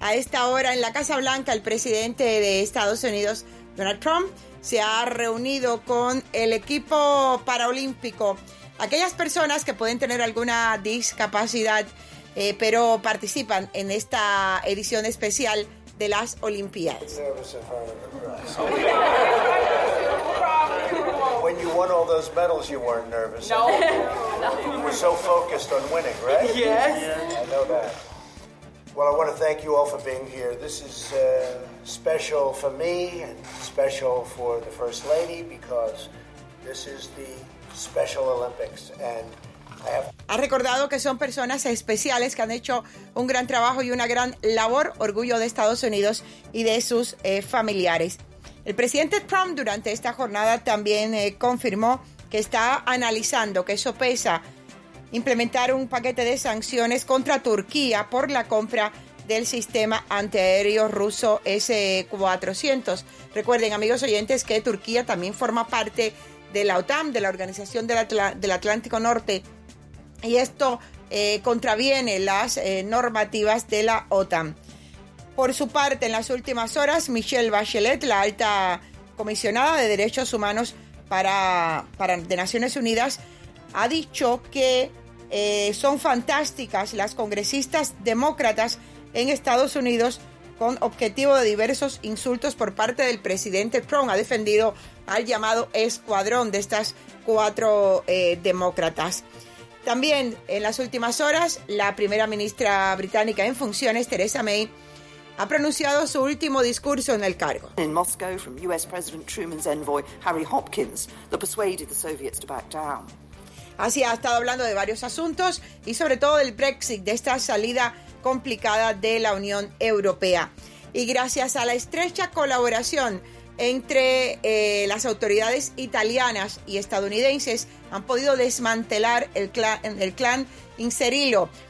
A esta hora en la Casa Blanca, el presidente de Estados Unidos, Donald Trump, se ha reunido con el equipo paraolímpico. Aquellas personas que pueden tener alguna discapacidad, eh, pero participan en esta edición especial de las Olimpiadas. When you won all those medals, you weren't nervous. No. You were so focused on winning, right? Yes. I know that. Well, I want to thank you all for being here. This is uh, special for me and special for the First Lady because this is the Special Olympics. And I have Ha recordado que son personas especiales que han hecho un gran trabajo y una gran labor, orgullo de Estados Unidos y de sus eh, familiares. El presidente Trump durante esta jornada también eh, confirmó que está analizando, que eso pesa, implementar un paquete de sanciones contra Turquía por la compra del sistema antiaéreo ruso S-400. Recuerden, amigos oyentes, que Turquía también forma parte de la OTAN, de la Organización del, Atlántico Norte, y esto eh, contraviene las eh, normativas de la OTAN. Por su parte, en las últimas horas, Michelle Bachelet, la alta comisionada de Derechos Humanos para, para- de Naciones Unidas, ha dicho que eh, son fantásticas las congresistas demócratas en Estados Unidos con objetivo de diversos insultos por parte del presidente Trump. Ha defendido al llamado escuadrón de estas cuatro eh, demócratas. También en las últimas horas, la primera ministra británica en funciones, Theresa May, ha pronunciado su último discurso en el cargo. In Moscow from US President Truman's envoy Harry Hopkins that persuaded the Soviets to back down. Así ha estado hablando de varios asuntos y sobre todo del Brexit, de esta salida complicada de la Unión Europea. Y gracias a la estrecha colaboración entre eh, las autoridades italianas y estadounidenses han podido desmantelar el clan, el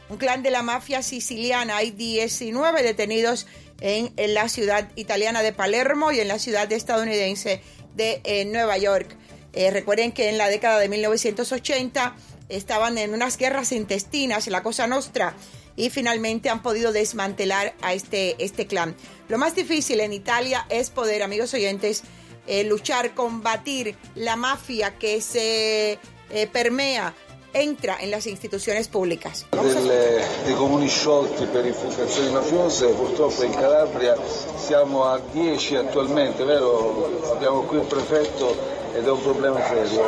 un clan de la mafia siciliana. Hay 19 detenidos en, en la ciudad italiana de Palermo y en la ciudad estadounidense de eh, Nueva York. Eh, recuerden que en la década de 1980 estaban en unas guerras intestinas, la Cosa Nostra, y finalmente han podido desmantelar a este, este clan. Lo más difícil en Italia es poder, amigos oyentes, eh, luchar, combatir la mafia que se eh, permea, entra en las instituciones públicas. Vamos a- delle- dei comuni sciolti per infiltrazioni mafiose, purtroppo in Calabria siamo a 10 attualmente, vero? Abbiamo qui il prefetto ed è un problema serio.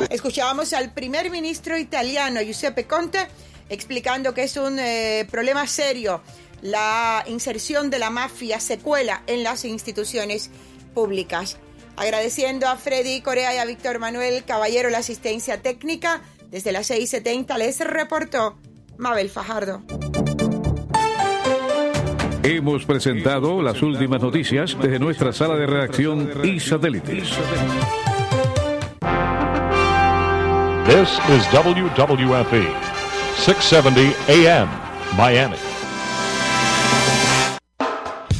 Eh, Escuchábamos al primer ministro italiano Giuseppe Conte explicando que es un eh, problema serio la inserción de la mafia secuela en las instituciones públicas. Agradeciendo a Freddy Corea y a Víctor Manuel Caballero la asistencia técnica, desde las 6.70 les reportó Mabel Fajardo. Hemos presentado las últimas noticias desde nuestra sala de redacción y satélites. This is WWFE, 670 AM, Miami.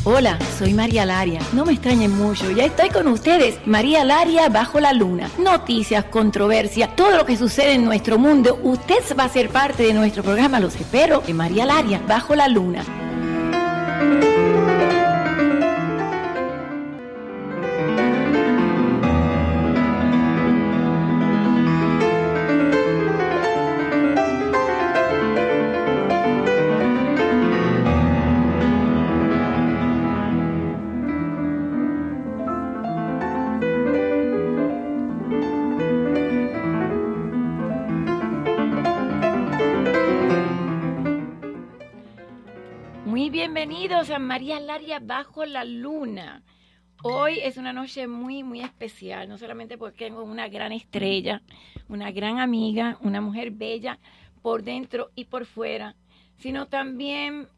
Hola, soy María Laria. No me extrañen mucho, ya estoy con ustedes. María Laria bajo la luna. Noticias, controversia, todo lo que sucede en nuestro mundo. Usted va a ser parte de nuestro programa, los espero, en María Laria bajo la luna. María Laria bajo la luna. Hoy es una noche muy, muy especial, no solamente porque tengo una gran estrella, una gran amiga, una mujer bella por dentro y por fuera, sino también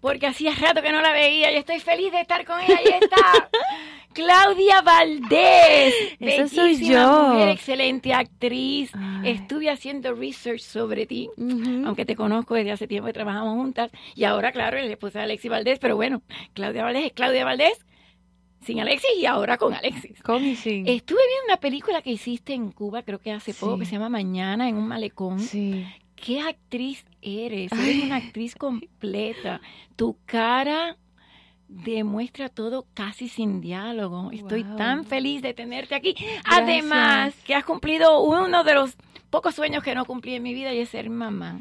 porque hacía rato que no la veía y estoy feliz de estar con ella. Ahí está Claudia Valdés. Esa soy yo. mujer, excelente actriz. Ay. Estuve haciendo research sobre ti aunque te conozco desde hace tiempo que trabajamos juntas, y ahora, claro, es la esposa de Alexis Valdés, pero bueno, Claudia Valdés es Claudia Valdés, sin Alexis y ahora con Alexis. Con y sin. Estuve viendo una película que hiciste en Cuba, creo que hace poco, que se llama Mañana en un malecón, Sí. qué actriz eres. Eres una actriz completa. Tu cara demuestra todo casi sin diálogo. Estoy Wow. tan feliz de tenerte aquí. Además, que has cumplido uno de los pocos sueños que no cumplí en mi vida y es ser mamá.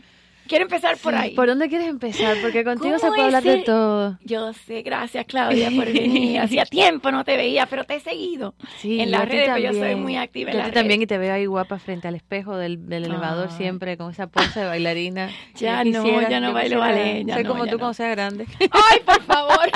Quiero empezar por Sí, ahí. ¿Por dónde quieres empezar? Porque contigo se ¿Cómo puede hablar de todo. Yo sé, gracias Claudia por venir. Hacía tiempo no te veía, pero te he seguido. Sí, en las redes, pues yo soy muy activa en Yo a las ti también redes. y te veo ahí guapa frente al espejo del, del elevador Ay. siempre con esa pose de bailarina. Ya no, ya no bailo ballet, Ser no, como tú no. cuando sea grande. Ay, por favor.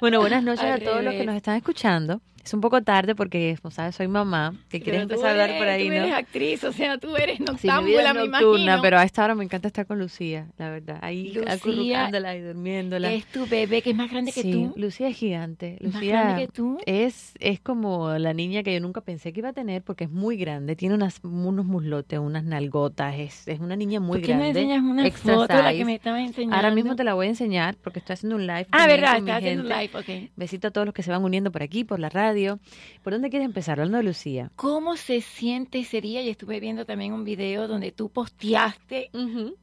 Bueno, buenas noches Al a todos los que revés. nos están escuchando. Es un poco tarde porque, como sabes, soy mamá, que quieres empezar a hablar por ahí, tú ¿no? eres actriz, o sea, tú eres Sí, mi vida noctámbula, me nocturna, imagino. pero a esta hora me encanta estar con Lucía, la verdad. Ahí acurrucándola y durmiéndola. Es tu bebé que es más grande que sí, tú. Lucía es gigante. Más Lucía grande que tú. es es como la niña que yo nunca pensé que iba a tener porque es muy grande, tiene unas unos muslotes, unas nalgotas, es, es una niña muy ¿Por qué grande. enseñas una extra foto, la que size. me estaba enseñando? Ahora mismo te la voy a enseñar porque estoy haciendo un live. Ah, verdad, estás haciendo un live, ok. Besito a todos los que se van uniendo por aquí, por la radio. ¿Por dónde quieres empezar? Hablando de Lucía. ¿Cómo se siente ese día? Y estuve viendo también un video donde tú posteaste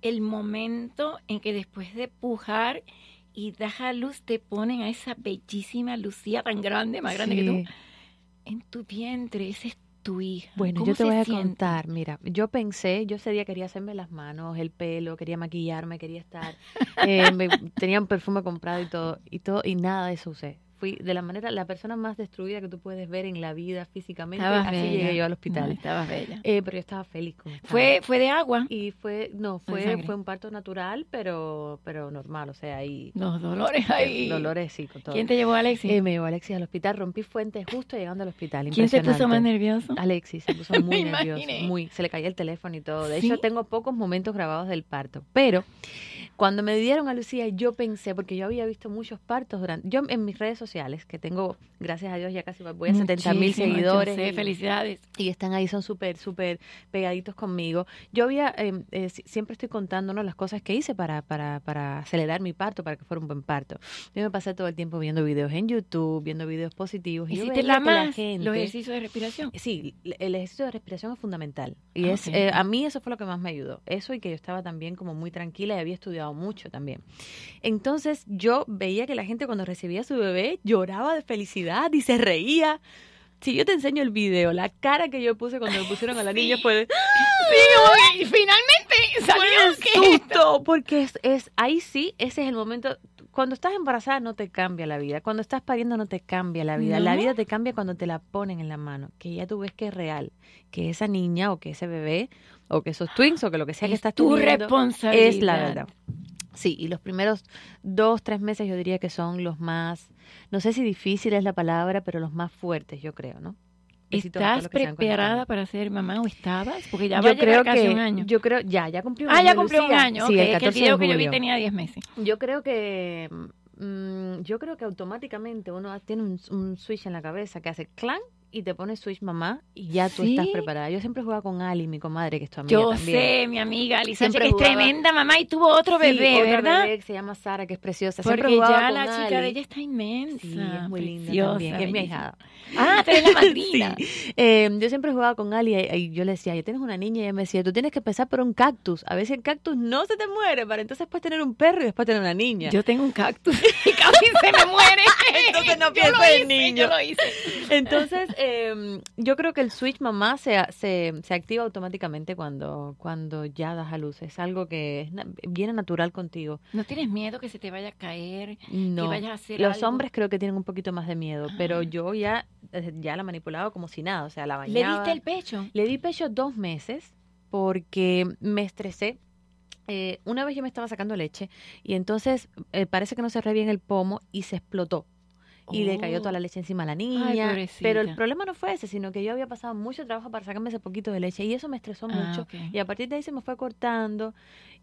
el momento en que después de pujar y das a luz te ponen a esa bellísima Lucía tan grande, más grande que tú, en tu vientre. Esa es tu hija. Bueno, ¿Cómo yo te voy a siente? contar, mira, yo pensé, yo ese día quería hacerme las manos, el pelo, quería maquillarme, quería estar, eh, me- tenía un perfume comprado y todo, y todo, y nada de eso usé. Fui de la manera, la persona más destruida que tú puedes ver en la vida físicamente, Estabas así bella. llegué yo al hospital. No, estabas bella. Eh, pero yo estaba feliz como estaba. ¿Fue, ¿Fue de agua? y fue, no, fue, fue un parto natural, pero, pero normal, o sea, ahí, Los dolores ahí. dolores sí, con todo. ¿Quién te llevó, Alexis? Eh, me llevó Alexis al hospital, rompí fuentes justo llegando al hospital. ¿Quién se puso más nervioso? Alexis se puso muy nervioso, imaginé. muy, se le caía el teléfono y todo. De ¿Sí? hecho, tengo pocos momentos grabados del parto, pero cuando me dieron a Lucía, yo pensé, porque yo había visto muchos partos durante, yo en mis redes sociales, que tengo, gracias a Dios, ya casi voy a 70 mil seguidores. sé, y- felicidades. y están ahí, son súper, súper pegaditos conmigo. Yo había, eh, eh, si- siempre estoy contando ¿no? las cosas que hice para, para, para acelerar mi parto, para que fuera un buen parto. Yo me pasé todo el tiempo viendo videos en YouTube, viendo videos positivos. Y yo ¿Hiciste veía la que la más? gente- Los ejercicios de respiración. Sí, el ejercicio de respiración es fundamental. Y Ah, es eh, a mí eso fue lo que más me ayudó. Eso y que yo estaba también como muy tranquila y había estudiado mucho también. Entonces yo veía que la gente cuando recibía a su bebé lloraba de felicidad y se reía. Si yo te enseño el video, la cara que yo puse cuando me pusieron a la niña fue de Sí, que finalmente salió de susto, porque es, es ahí sí, ese es el momento. Cuando estás embarazada no te cambia la vida, cuando estás pariendo no te cambia la vida, la vida te cambia cuando te la ponen en la mano, que ya tú ves que es real, que esa niña o que ese bebé o que esos twins o que lo que sea que Es estás tu responsabilidad. es la verdad. Sí, y los primeros dos, tres meses yo diría que son los más, no sé si difícil es la palabra, pero los más fuertes, yo creo, ¿no? ¿Estás preparada para ser mamá o estabas? Porque ya va yo a creo casi que un año. yo creo ya ya cumplió un ah, año ya cumplió un año. sí el es que 14 el video de que yo vi tenía 10 meses. Yo creo que mm, yo creo que automáticamente uno tiene un, un switch en la cabeza que hace clan y te pone switch mamá y ya tú ¿Sí? estás preparada. Yo siempre jugaba con Ali, mi comadre, que es tu amiga Yo también. sé, mi amiga Lisa, Siempre que es tremenda mamá y tuvo otro bebé, ¿verdad? bebé que se llama Sara, que es preciosa. Porque ya la chica Ali. de ella está inmensa. Sí, es muy linda también. Es mi bellísima. Ah, tú eres la madrina. Sí. Eh, yo siempre jugaba con Ali y, y yo le decía, ya tienes una niña y ella me decía, tú tienes que empezar por un cactus. A si el cactus no se te muere para entonces después tener un perro y después tener una niña. Yo tengo un cactus y casi se me muere. Entonces no lo en niño. Yo lo hice. Entonces, eh, yo creo que el switch mamá se, se, se activa automáticamente cuando, cuando ya das a luz. Es algo que viene natural contigo. ¿No tienes miedo que se te vaya a caer? No. vayas a hacer Los algo. hombres creo que tienen un poquito más de miedo, pero Ah. yo ya, eh, ya la manipulaba como si nada. O sea, la ¿Le bañaba. diste el pecho? Le di pecho dos meses porque me estresé. Eh, una vez yo me estaba sacando leche y entonces eh, parece que no cerré bien el pomo y se explotó. Y le cayó toda la leche encima a la niña. pero el problema no fue ese, sino que yo había pasado mucho trabajo para sacarme ese poquito de leche y eso me estresó Ah, mucho. Y a partir de ahí se me fue cortando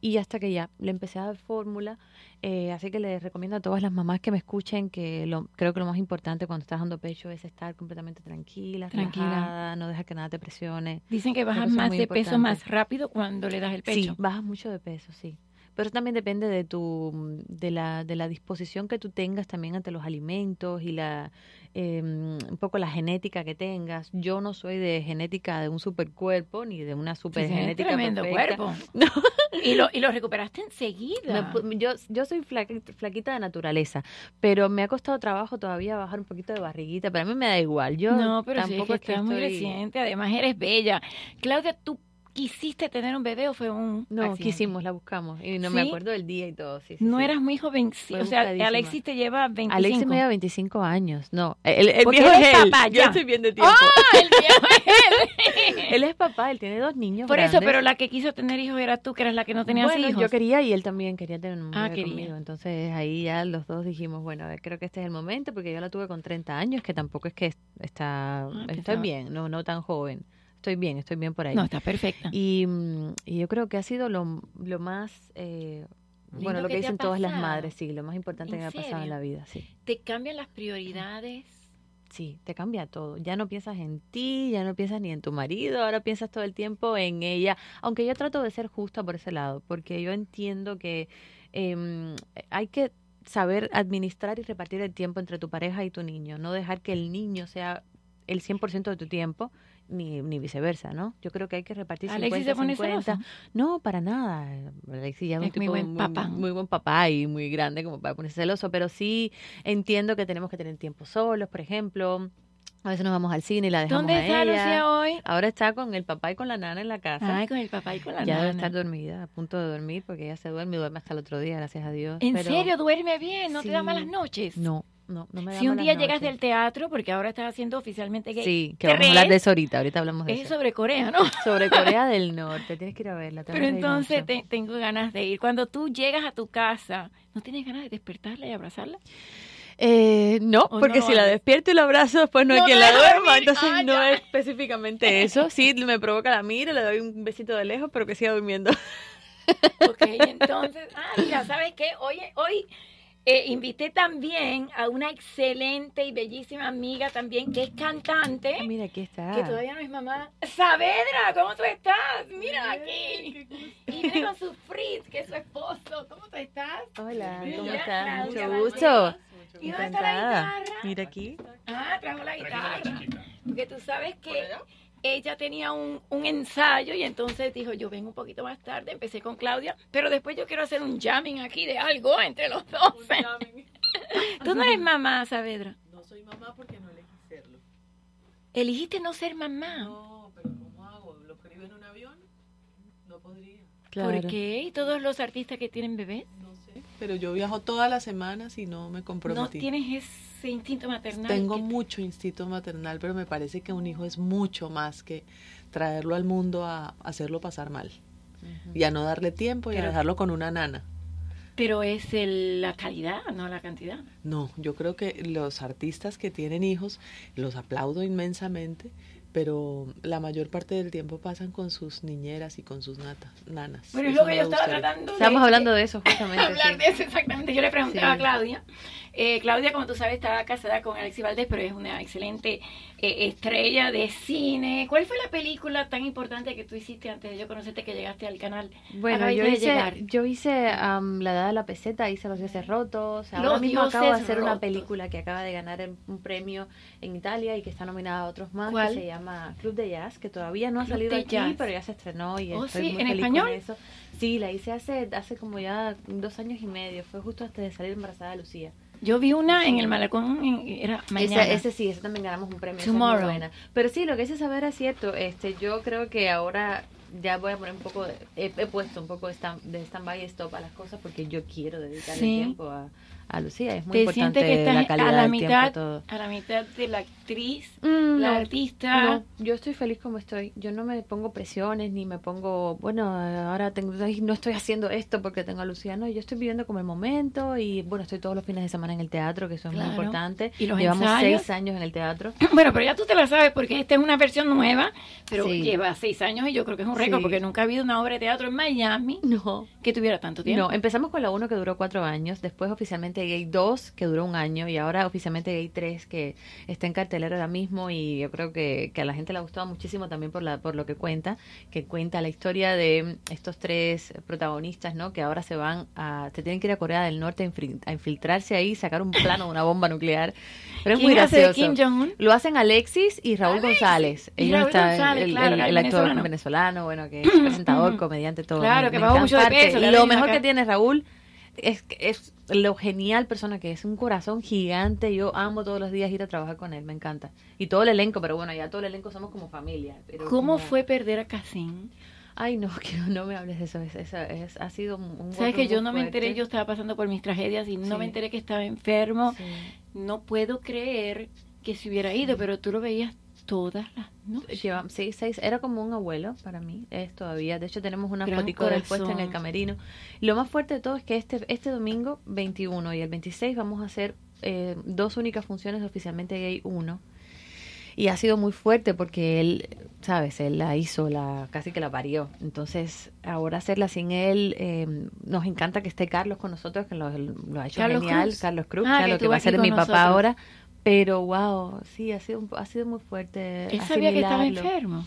y hasta que ya le empecé a dar fórmula. Eh, así que les recomiendo a todas las mamás que me escuchen que lo, creo que lo más importante cuando estás dando pecho es estar completamente tranquila, Tranquila. relajada, no dejar que nada te presione. Dicen que bajas más de peso más rápido cuando le das el Sí, pecho. bajas mucho de peso, sí. Pero también depende de tu de la de la disposición que tú tengas también ante los alimentos y la eh, un poco la genética que tengas. Yo no soy de genética de un supercuerpo ni de una super Tienes genética tremendo perfecta. cuerpo. No. Y lo, y lo recuperaste enseguida. Me yo, yo soy flaquita, flaquita de naturaleza, pero me ha costado trabajo todavía bajar un poquito de barriguita, pero a mí me da igual. Yo no, pero sí, tampoco que es que estás muy estoy- reciente. Además, eres bella. Claudia, ¿tú quisiste tener un bebé o fue un No, accidente? quisimos, la buscamos y no me ¿Sí? acuerdo del día y todo. Sí, sí, No eras muy. Fue O sea. Alexis te lleva 25. Alexis me lleva 25 años. No, el, el viejo él es él. papá, Yo ya. estoy bien de tiempo. ¡Ah! El viejo es él. él es papá, él tiene dos niños Por eso, grandes. pero la que quiso tener hijos era tú, que eras la que no tenías bueno, hijos. yo quería y él también quería tener un Ah, bebé quería. conmigo. Entonces ahí ya los dos dijimos, bueno, a ver, creo que este es el momento porque yo la tuve con 30 años, que tampoco es que es- está, estoy pensaba- bien, no, no tan joven. Estoy bien, estoy bien por ahí. No, está perfecta. Y, mm, y yo creo que ha sido lo, lo más, eh, bueno, lo que dicen todas las madres, sí, lo más importante ¿En que me ha pasado en la vida, sí. Te cambian las prioridades. Sí, te cambia todo. Ya no piensas en ti, ya no piensas ni en tu marido, ahora piensas todo el tiempo en ella. Aunque yo trato de ser justa por ese lado, porque yo entiendo que em, hay que saber administrar y repartir el tiempo entre tu pareja y tu niño. No dejar que el niño sea el 100% de tu tiempo, ni, ni viceversa, ¿no? Yo creo que hay que repartir Alexis 50, se pone 50. celoso. No, para nada. Alexis ya es un Es muy tipo buen papá. muy buen papá y muy grande como para ponerse celoso, pero sí entiendo que tenemos que tener tiempo solos, por ejemplo. A veces nos vamos al cine y la dejamos ¿Dónde a está ella. Lucía hoy? Ahora está con el papá y con la nana en la casa. Ay, con el papá y con la ya debe nana. estar dormida, a punto de dormir, porque ella se duerme y duerme hasta el otro día, gracias a Dios. ¿En Pero- serio? ¿Duerme bien? ¿No te da Sí. malas noches? No, no, no me da Si un día llegas del teatro, porque ahora estás haciendo oficialmente gay. Sí, que vamos a hablar de eso ahorita, ahorita hablamos de Es eso. sobre Corea, ¿no? Sobre Corea del Norte, tienes que ir a verla. te Pero entonces te- tengo ganas de ir. Cuando tú llegas a tu casa, ¿no tienes ganas de despertarla y abrazarla? Eh, no, ¿O porque no si la despierto y la abrazo, después no, hay quien la duerma. Entonces Ah, no es específicamente eso. Sí, me provoca la mira, le doy un besito de lejos, pero que siga durmiendo. Ok, entonces, ah, mira, ¿sabes qué? Hoy, hoy eh, invité también a una excelente y bellísima amiga también que es cantante. Ah, Mira, aquí está. Que todavía no es mamá. Saavedra, ¿cómo tú estás? Mira aquí. Y viene con su Fritz, que es su esposo. ¿Cómo tú estás? Hola, ¿cómo estás? Mucho gusto. ¿Y dónde está la guitarra? Mira aquí. Ah, trajo la guitarra. Porque tú sabes que ella tenía un, un ensayo y entonces dijo, yo vengo un poquito más tarde, empecé con Claudia, pero después yo quiero hacer un jamming aquí de algo entre los dos. Tú no eres mamá, Saavedra. No soy mamá porque no elegí serlo. Eligiste no ser mamá. No, pero ¿cómo hago? ¿Lo escribo en un avión? No podría. Claro. ¿Por qué? ¿Y todos los artistas que tienen bebés? No. Pero yo viajo todas las semanas y no me No comprometí. tienes ese instinto maternal. Tengo mucho instinto maternal, pero me parece que un hijo es mucho más que traerlo al mundo a hacerlo pasar mal. Y a no darle tiempo y Pero- a dejarlo con una nana. Pero es el- la calidad, no la cantidad. No, yo creo que los artistas que tienen hijos los aplaudo inmensamente, pero la mayor parte del tiempo pasan con sus niñeras y con sus nata- nanas. Bueno, es lo que yo estaba tratando de... Estamos hablando de eso justamente. hablar sí. de eso exactamente. Yo le preguntaba Sí. a Claudia. Eh, Claudia, como tú sabes, estaba casada con Alexis Valdés, pero es una excelente eh, estrella de cine. ¿Cuál fue la película tan importante que tú hiciste antes de yo conocerte que llegaste al canal? Bueno, yo de hice, llegar. yo hice am, La Edad de la Peseta, hice Los Dioses Rotos. Ahora Los mismo acabo de hacer una película que acaba de ganar un premio en Italia y que está nominada a otros más, ¿Cuál? que se llama Club de Jazz, que todavía no ha Club salido aquí, Jazz. pero ya se estrenó y Oh, estoy sí, muy ¿en feliz español? con eso. Sí, la hice hace, hace como ya dos años y medio, fue justo antes de salir embarazada de Lucía. Yo vi una en el Malecón, en- era mañana. Ese, ese sí, ese también ganamos un premio. esa es muy Tomorrow. buena. Pero sí, lo que dice saber es cierto. Este, yo creo que ahora ya voy a poner un poco, de- he, he puesto un poco de stand, stand-by y stop a las cosas porque yo quiero dedicarle Sí. tiempo a, a Lucía. Es muy Te importante que la calidad a la mitad, tiempo, todo. a la mitad de la actriz, Mm, la no, artista. No, yo estoy feliz como estoy. Yo no me pongo presiones ni me pongo, bueno, ahora tengo, no estoy haciendo esto porque tengo a Lucía. No, yo estoy viviendo como el momento y bueno, estoy todos los fines de semana en el teatro, que eso es Claro. muy importante. ¿Y los Llevamos ensayos? seis años en el teatro. Bueno, pero ya tú te la sabes porque esta es una versión nueva, pero Sí. lleva seis años y yo creo que es un récord Sí. porque nunca ha habido una obra de teatro en Miami No. que tuviera tanto tiempo. No, empezamos con la 1 que duró cuatro años, después oficialmente Gay 2 que duró un año y ahora oficialmente Gay 3 que está en cartelera cartelera ahora mismo y yo creo que, que a la gente le ha gustado muchísimo también por, la, por lo que cuenta, que cuenta la historia de estos tres protagonistas, ¿no? Que ahora se van a, se tienen que ir a Corea del Norte a, infil- a infiltrarse ahí, sacar un plano de una bomba nuclear. Pero es muy ¿Quién hace de gracioso. Kim? Lo hacen Alexis y Raúl González. Y Ellos Raúl están- González, el, claro, el- el el actor venezolano. venezolano, bueno, que es presentador, comediante, todo. Claro, que mucho de peso, Y lo mejor acá. que tiene Raúl es, es lo genial persona que es, un corazón gigante. Yo amo todos los días ir a trabajar con él, me encanta. Y todo el elenco, pero bueno, ya todo el elenco somos como familia. Pero ¿Cómo como- fue perder a Casín? Ay, no, que no, me hables de eso. Es, es- es- ha sido un, Sabes que yo no me enteré, yo estaba pasando por mis tragedias y no Sí. me enteré que estaba enfermo. Sí. No puedo creer que se hubiera ido, pero tú lo veías todas las noches. Lleva, sí, seis, era como un abuelo para mí, es todavía. De hecho, tenemos una fotico del puesto en el camerino. Lo más fuerte de todo es que este, este domingo 21 y el 26 vamos a hacer eh, dos únicas funciones de oficialmente gay 1. Y ha sido muy fuerte porque él, sabes, él la hizo, la casi que la parió. Entonces, ahora hacerla sin él, eh, nos encanta que esté Carlos con nosotros, que lo, lo ha hecho Carlos genial. Cruz. Carlos Cruz, Ah, claro, que que, va a ser mi papá nosotros. ahora. Pero, wow, sí, ha sido, un- ha sido muy fuerte. Él sabía que estaba enfermo.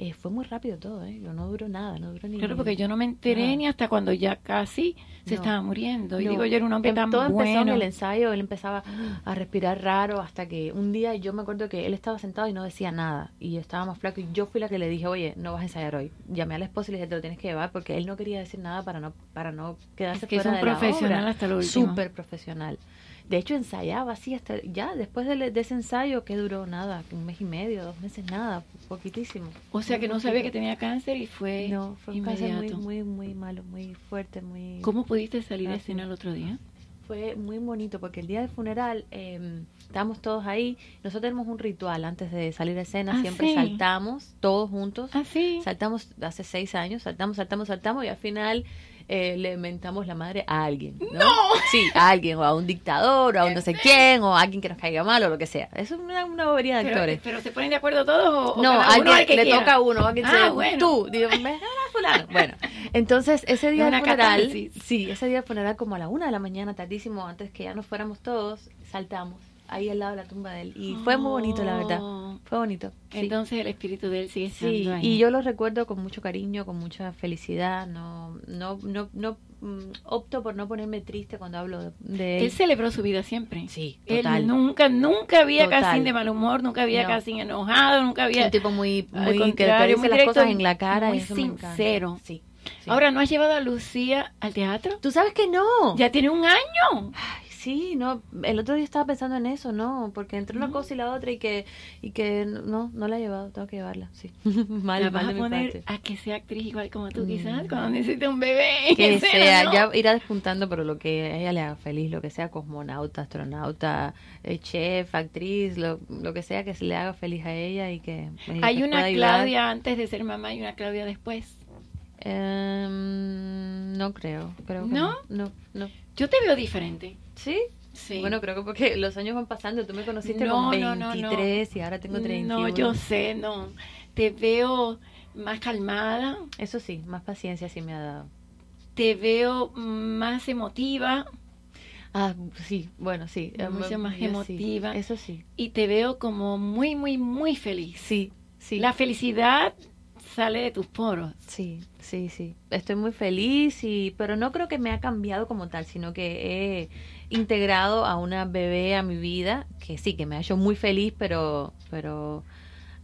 Eh, fue muy rápido todo, ¿eh? Yo no duró nada, no duró ni... Claro, porque yo no me enteré No. ni hasta cuando ya casi se No. estaba muriendo. Y No. digo, yo era un hombre Em- tan todo empezó en el ensayo, él empezaba a respirar raro hasta que un día yo me acuerdo que él estaba sentado y no decía nada y estaba más flaco y yo fui la que le dije, oye, no vas a ensayar hoy. Llamé a la esposa y le dije, te lo tienes que llevar porque él no quería decir nada para no para no quedarse Es que es fuera un de la profesional obra. hasta lo último. Súper profesional. De hecho, ensayaba así hasta ya después de, de ese ensayo que duró nada, un mes y medio, dos meses, nada, poquitísimo. O sea, que no sabía que tenía cáncer y fue, No, fue un cáncer muy, inmediato. muy, muy malo, muy fuerte, muy... ¿Cómo pudiste salir a Así. escena el otro día? Fue muy bonito porque el día del funeral eh, estábamos todos ahí. Nosotros tenemos un ritual antes de salir a escena. Ah, siempre sí. saltamos todos juntos. Ah, sí. Saltamos hace seis años, saltamos, saltamos, saltamos y al final eh, le mentamos la madre a alguien. ¿no? Sí, a alguien, o a un dictador, o a un no sé quién, o a alguien que nos caiga mal, o lo que sea. Es una, una bobería de Pero, actores. pero se ponen de acuerdo todos o, o No, cada alguien al que le quiera? toca a uno, alguien Ah, dice, bueno. tú, digo, "Ve, ah, fulano. Bueno, entonces ese día del funeral, sí, ese día del funeral como a la una de la mañana, tardísimo, antes que ya nos fuéramos todos, saltamos ahí al lado de la tumba de él y fue muy bonito, la verdad, Oh. fue bonito. sí. Entonces el espíritu de él sigue estando Sí, ahí. y yo lo recuerdo con mucho cariño, con mucha felicidad. No, no, no, no mm, opto por no ponerme triste cuando hablo de, él. Él celebró su vida siempre. Sí, Él total. nunca, nunca había Total. casi de mal humor, nunca había No. casi enojado, nunca había... un tipo muy, muy que te dice muy las cosas en la cara. muy eso sincero. Sí, sí. Ahora, ¿no has llevado a Lucía al teatro? tú sabes que no. Ya tiene un año. Ay, sí, no, el otro día estaba pensando en eso, no, porque entre una cosa y la otra y que y que no, no la he llevado, tengo que llevarla, sí. mal, la vas a poner parte. a que sea actriz igual como tú, Mm. quizás, cuando necesite un bebé. que sea, ¿no? ya irá despuntando, pero lo que a ella le haga feliz, lo que sea cosmonauta, astronauta, eh, chef, actriz, lo, lo que sea que se le haga feliz a ella y que y Hay que una. Claudia antes de ser mamá y una Claudia después. Em, no creo, creo que ¿No? no, no, no. Yo te veo diferente. ¿Sí? Sí. Bueno, creo que porque los años van pasando, tú me conociste No, con no, no, no. 23 y ahora tengo 31. No, yo sé, no. Te veo más calmada, Eso sí, más paciencia sí me ha dado. te veo más emotiva Ah, sí, bueno, sí. Mucho mm, más sí, emotiva. Eso sí. y te veo como muy, muy, muy feliz. Sí, sí. La felicidad sale de tus poros. Sí, sí, sí. Estoy muy feliz y pero no creo que me ha cambiado como tal, sino que he integrado a una bebé a mi vida que sí que me ha hecho muy feliz, pero pero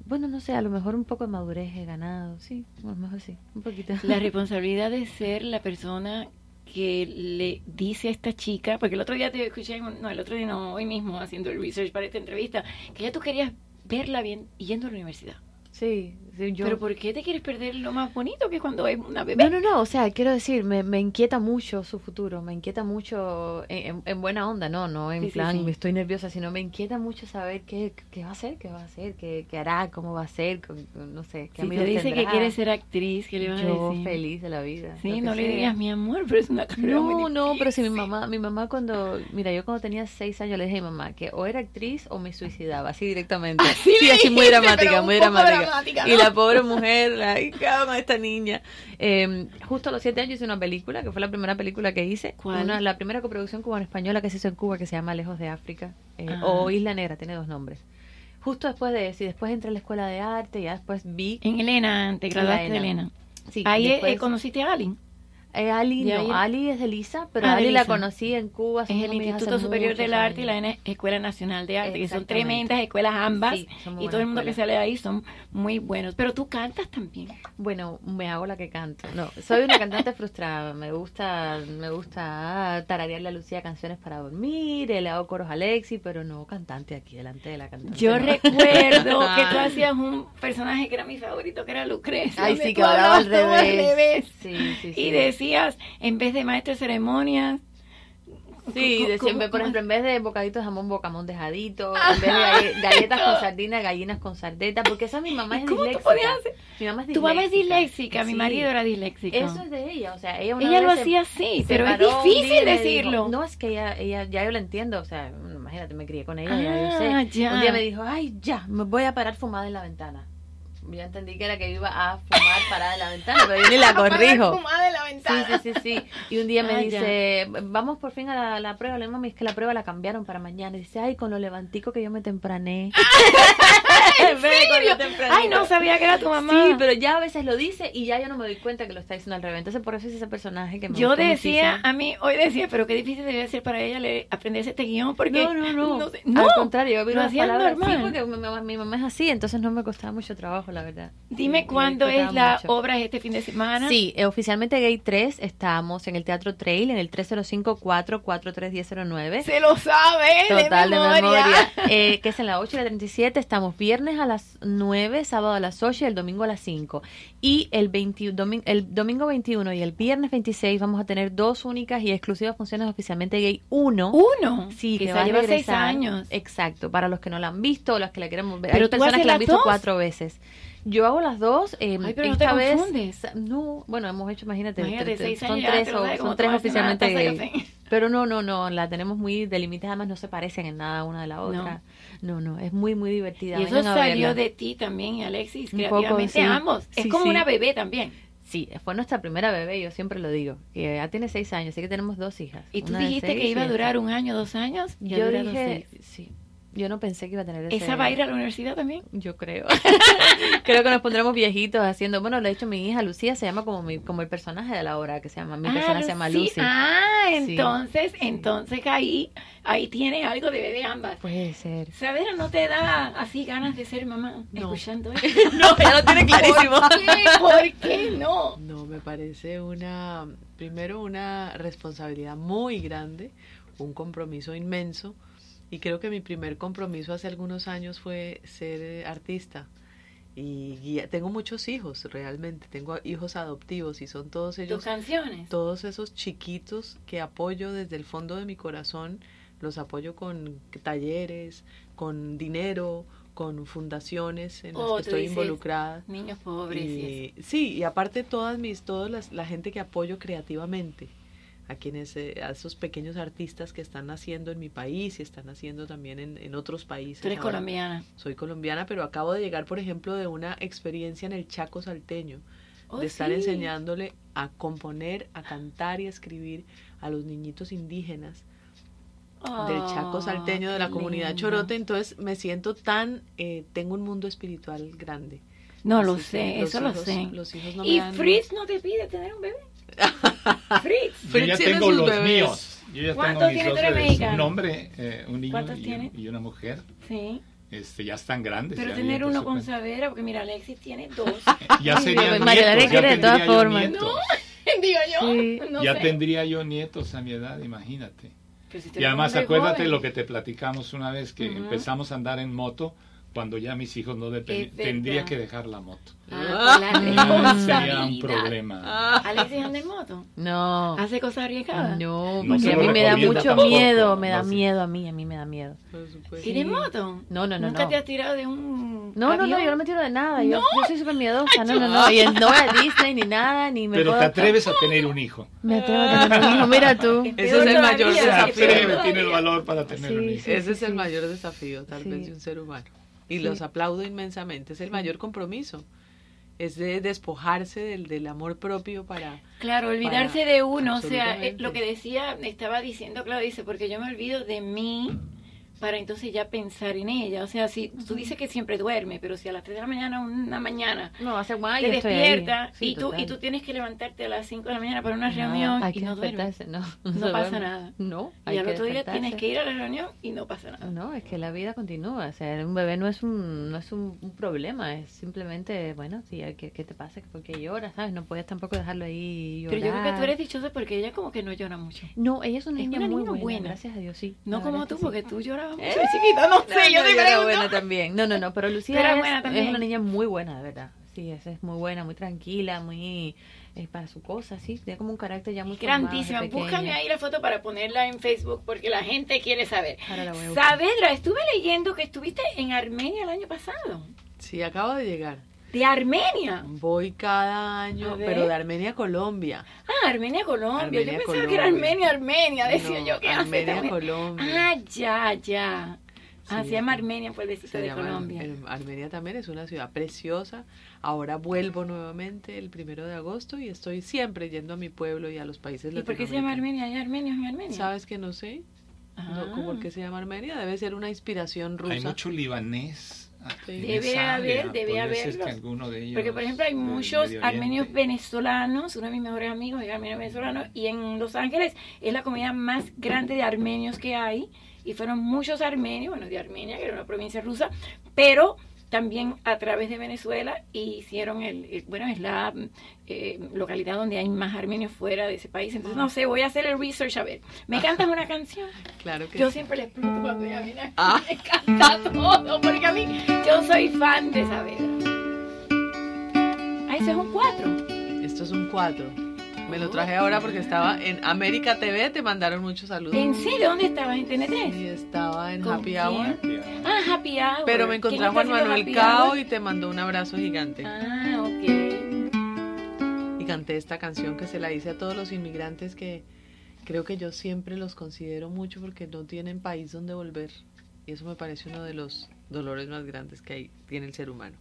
bueno, no sé, a lo mejor un poco de madurez he ganado, sí, a lo mejor sí, un poquito. La responsabilidad de ser la persona que le dice a esta chica, porque el otro día te escuché, no, el otro día no, hoy mismo haciendo el research para esta entrevista, que ya tú querías verla bien yendo a la universidad. Sí, sí, yo Pero ¿por qué te quieres perder lo más bonito que es cuando es una bebé? No, no, no, o sea, quiero decir, me, me inquieta mucho su futuro, me inquieta mucho en, en- en buena onda, no, no en Sí, plan sí. estoy nerviosa, sino me inquieta mucho saber qué, qué va a hacer, qué va a hacer, qué, qué hará, cómo va a ser, no sé, qué Si te dice que quiere ser actriz, ¿qué le vas a decir? feliz de la vida. Sí, que no le sea. digas mi amor, pero es una carrera muy No, no, pero si mi mamá, mi mamá cuando, mira, yo cuando tenía seis años le dije a mi mamá que o era actriz o me suicidaba, así directamente. Así sí, así muy dramática, muy poco dramática. Y la pobre mujer, ay, ¿qué hago con esta niña? Eh, justo a los siete años hice una película, que fue la primera película que hice. ¿Cuál? Una, la primera coproducción cubano-española que se hizo en Cuba, que se llama Lejos de África, eh, Ah. o Isla Negra, tiene dos nombres. justo después de eso, y después entré a la escuela de arte, y ya después vi... En Elena, te graduaste de Elena. Sí, Ahí eh, conociste a Ali. Eh, Ali, no, ahí- Ali es de Lisa, pero Ah, Ali la conocí en Cuba. Es el Instituto Superior del Arte y la Escuela Nacional de Arte, que son tremendas escuelas ambas. Sí, y todo el mundo que sale de ahí son muy buenos. Pero tú cantas también. Bueno, me hago la que canto. No, soy una cantante frustrada. Me gusta, me gusta tararearle a Lucía canciones para dormir, le hago coros a Alexi, pero no cantante aquí delante de la cantante. Yo no. recuerdo que tú hacías un personaje que era mi favorito, que era Lucrecia. Ay, sí, que hablaba al revés. Sí, sí, sí. Y en vez de maestro de ceremonias, Sí, ¿Cómo- de siempre, por ejemplo, en vez de bocaditos de jamón, bocamón dejadito, en vez de galle- galletas con sardina, gallinas con sardeta, porque esa mi mamá es ¿Cómo disléxica. hacer? Mi mamá es tu mamá es disléxica. disléxica, mi Sí. marido era disléxico. Eso es de ella, o sea, ella una Ella vez lo hacía así, pero es difícil decirlo. dijo- no, es que ella, ella, ya yo lo entiendo, o sea, imagínate, me crié con ella, ya yo Ah, sé. ya. Un día me dijo, ay, ya, me voy a parar fumada en la ventana. Yo entendí que era que iba a fumar parada en la ventana, pero yo ni la corrijo. Sí, sí, sí, sí. Y un día me Ah, dice, vamos por fin a la, la prueba. Le digo, mami, es que la prueba la cambiaron para mañana. Y dice, ay, con lo levantico que yo me temprané. ¿En serio? Ay, no sabía que era tu mamá. Sí, pero ya a veces lo dice y ya yo no me doy cuenta que lo está diciendo al revés. Entonces, por eso es ese personaje que me Yo decía, a mí, hoy decía, pero qué difícil debía ser para ella leer- aprenderse este guion, porque... No, no, no. sé- no, Al contrario, yo hacías palabras normal. Sí, porque mi mamá, mi mamá es así, entonces no me costaba mucho trabajo, la verdad. Dime Sí, cuándo es la mucho. obra este fin de semana. Sí, eh, oficialmente Gay 3 estamos en el Teatro Trail en el 305-443-1009. Se lo sabe, Total de de memoria. Eh, que es en la 8 y la 37. Estamos viernes a las 9, sábado a las 8 y el domingo a las 5. Y el, 20 domi- el domingo 21 y el viernes 26 vamos a tener dos únicas y exclusivas funciones oficialmente gay 1. Uno. Sí, que que va a lleva seis regresar. años. Exacto, para los que no la han visto o los que la quieren ver. Pero Hay personas que la han las visto dos. cuatro veces. Yo hago las dos. eh, Ay, pero no te esta vez, confundes. No, bueno, hemos hecho, imagínate, Imagínate, tre- seis son tres, o- son tres oficialmente gay. Pero no, no, no, la tenemos muy delimitada, además no se parecen en nada una de la otra. No, no, es muy, muy divertida. Y eso salió de ti también, y Alexis, Un poco, creativamente sí. ambos. Es Sí, como sí. una bebé también. Sí, fue nuestra primera bebé, yo siempre lo digo. Que ya tiene seis años, así que tenemos dos hijas. Y tú dijiste que iba a y durar un año, dos años. y Yo dije, sí, yo no pensé que iba a tener ese... ¿Esa va a ir a la universidad también? Yo creo. creo que nos pondremos viejitos haciendo. Bueno, lo he dicho mi hija Lucía, se llama como mi, como el personaje de la obra que se llama. Mi Ah, persona se llama Lucy. Ah, Sí. entonces, entonces ahí, ahí tiene algo de bebé ambas. Puede ser. Sabera, ¿no te da así ganas de ser mamá escuchando esto? No, ya lo tiene clarísimo. ¿Por qué? ¿Por qué no? No, me parece una, primero una responsabilidad muy grande, un compromiso inmenso. Y creo que mi primer compromiso hace algunos años fue ser eh, artista. Y guía- tengo muchos hijos, realmente. Tengo hijos adoptivos y son todos ellos Tus canciones. todos esos chiquitos que apoyo desde el fondo de mi corazón, los apoyo con talleres, con dinero, con fundaciones en las Oh, que estoy dices, involucrada. Niños pobres. y Y, sí, y aparte todas mis, todas las, la gente que apoyo creativamente, a quienes, eh, a esos pequeños artistas que están naciendo en mi país y están naciendo también en, en otros países. Tú eres ahora. colombiana. Soy colombiana, pero acabo de llegar, por ejemplo, de una experiencia en el Chaco salteño, Oh, de estar sí. enseñándole a componer, a cantar y a escribir a los niñitos indígenas del Chaco Oh, salteño de la comunidad lindo. chorote, entonces me siento tan, eh, tengo un mundo espiritual grande. No lo Así sé, eso lo sé. Los hijos no me y dan- Fritz no te pide tener un bebé. Fritz. Yo Fritz ya tengo los bebés. míos. Yo ya ¿Cuántos tengo mis tiene? dos. Un hombre, eh, un niño ¿Cuántos y, y una mujer. Sí. Este, ya están grandes. Pero ya tener uno con. Savera, porque mira, Alexis tiene dos. Ya Ay, serían Dios, María nietos, ya quiere de todas tendría yo formas. nietos. Digo yo. Sí. No ya sé. tendría yo nietos a mi edad, imagínate. Si Y además acuérdate joven. lo que te platicamos una vez que Ujú. empezamos a andar en moto cuando ya mis hijos no verdad. Tendría que dejar la moto. Ah, la sería un problema. Alexis anda en moto. No. Hace cosas arriesgadas. No, porque se a mí me da mucho tampoco, miedo, me da no miedo a mí, a mí me da miedo. ¿Tienes moto? No, no, no, ¿Nunca no. te has tirado de un No, no, no, yo no me tiro de nada. Yo, ¿No? yo soy súper miedosa. No, no, no. Y no a Disney ni nada, ni me Pero puedo- te atreves a tener un hijo. Me atrevo a tener un hijo. Mira tú. Ese es el mayor Se desafío. peor atreve, tiene el valor para tener Sí, un hijo. sí. Ese es el sí. mayor desafío, tal Sí. vez, de un ser humano. Y los aplaudo inmensamente. Es el mayor compromiso. Es de despojarse del, del amor propio para... Claro, olvidarse Para- de uno, o sea, eh, lo que decía, estaba diciendo, claro, dice, porque yo me olvido de mí para entonces ya pensar en ella. O sea, si tú dices que siempre duerme, pero si a las 3 de la mañana, una mañana, No, hace guay, te despierta Sí, y, tú, total. y tú tienes que levantarte a las 5 de la mañana para una No, reunión y que no duermes. no, No pasa duerme. nada. No, Y hay al que otro día tienes que ir a la reunión y no pasa nada. No, es que la vida continúa. O sea, un bebé no es un, no es un, un problema, es simplemente, bueno, si hay que, ¿qué te pasa? porque llora? ¿Sabes? No puedes tampoco dejarlo ahí llorar. Pero yo creo que tú eres dichosa porque ella como que no llora mucho. No, ella es una Es niña una muy niña buena, buena. gracias a Dios, sí. No como tú, que porque tú ¿Eh? chiquita, no sé, yo no, te era buena también. No, no, no, pero Lucía Pero era es, buena también. es una niña muy buena, de verdad. Sí, esa es muy buena, muy tranquila, muy eh, para su cosa, sí. Tiene como un carácter ya muy Grandísima. Búscame ahí la foto para ponerla en Facebook porque la gente quiere saber. Saavedra, estuve leyendo que estuviste en Armenia el año pasado. Sí, acabo de llegar. ¿De Armenia? Voy cada año, A pero de Armenia a Colombia. Ah, Armenia, Colombia. Armenia, yo pensaba que Colombia. era Armenia, Armenia. Decía No, yo que Armenia, hace Colombia. Ah, ya, ya. Ah, Sí, se llama. Armenia, Se de llama- Colombia. Armenia también es una ciudad preciosa. Ahora vuelvo nuevamente el primero de agosto y estoy siempre yendo a mi pueblo y a los países ¿Y por qué se llama. Armenia? ¿Hay armenios en Armenia? ¿Sabes que no sé? Ah. No, ¿Por qué se llama Armenia? Debe ser una inspiración rusa. Hay mucho libanés. Debe haber, debe haberlos. que alguno de ellos Porque, por ejemplo, hay muchos armenios venezolanos, uno de mis mejores amigos es armenio venezolano, y en Los Ángeles es la comunidad más grande de armenios que hay, y fueron muchos armenios, bueno, de Armenia, que era una provincia rusa, pero también a través de Venezuela hicieron el, el- bueno, es la eh, localidad donde hay más armenios fuera de ese país, entonces no sé, voy a hacer el research a ver. ¿Me cantas una canción? Claro que Yo sí. siempre le exploto cuando ella viene aquí, Ah. me canta todo, porque a mí, yo soy fan de Saavedra. Ah, ese es un 4. Esto es un 4. Me lo traje ahora porque estaba en América TV, te mandaron muchos saludos. ¿En serio? ¿Dónde estabas? ¿En TNT? Y estaba en ¿Con Happy Hour. Ah, Happy Hour. Pero me encontré ¿Quién a Juan Manuel Cao Hour? y te mandó un abrazo gigante. Ah, ok. Y canté esta canción que se la hice a todos los inmigrantes que creo que yo siempre los considero mucho porque no tienen país donde volver. Y eso me parece uno de los dolores más grandes que hay, tiene el ser humano.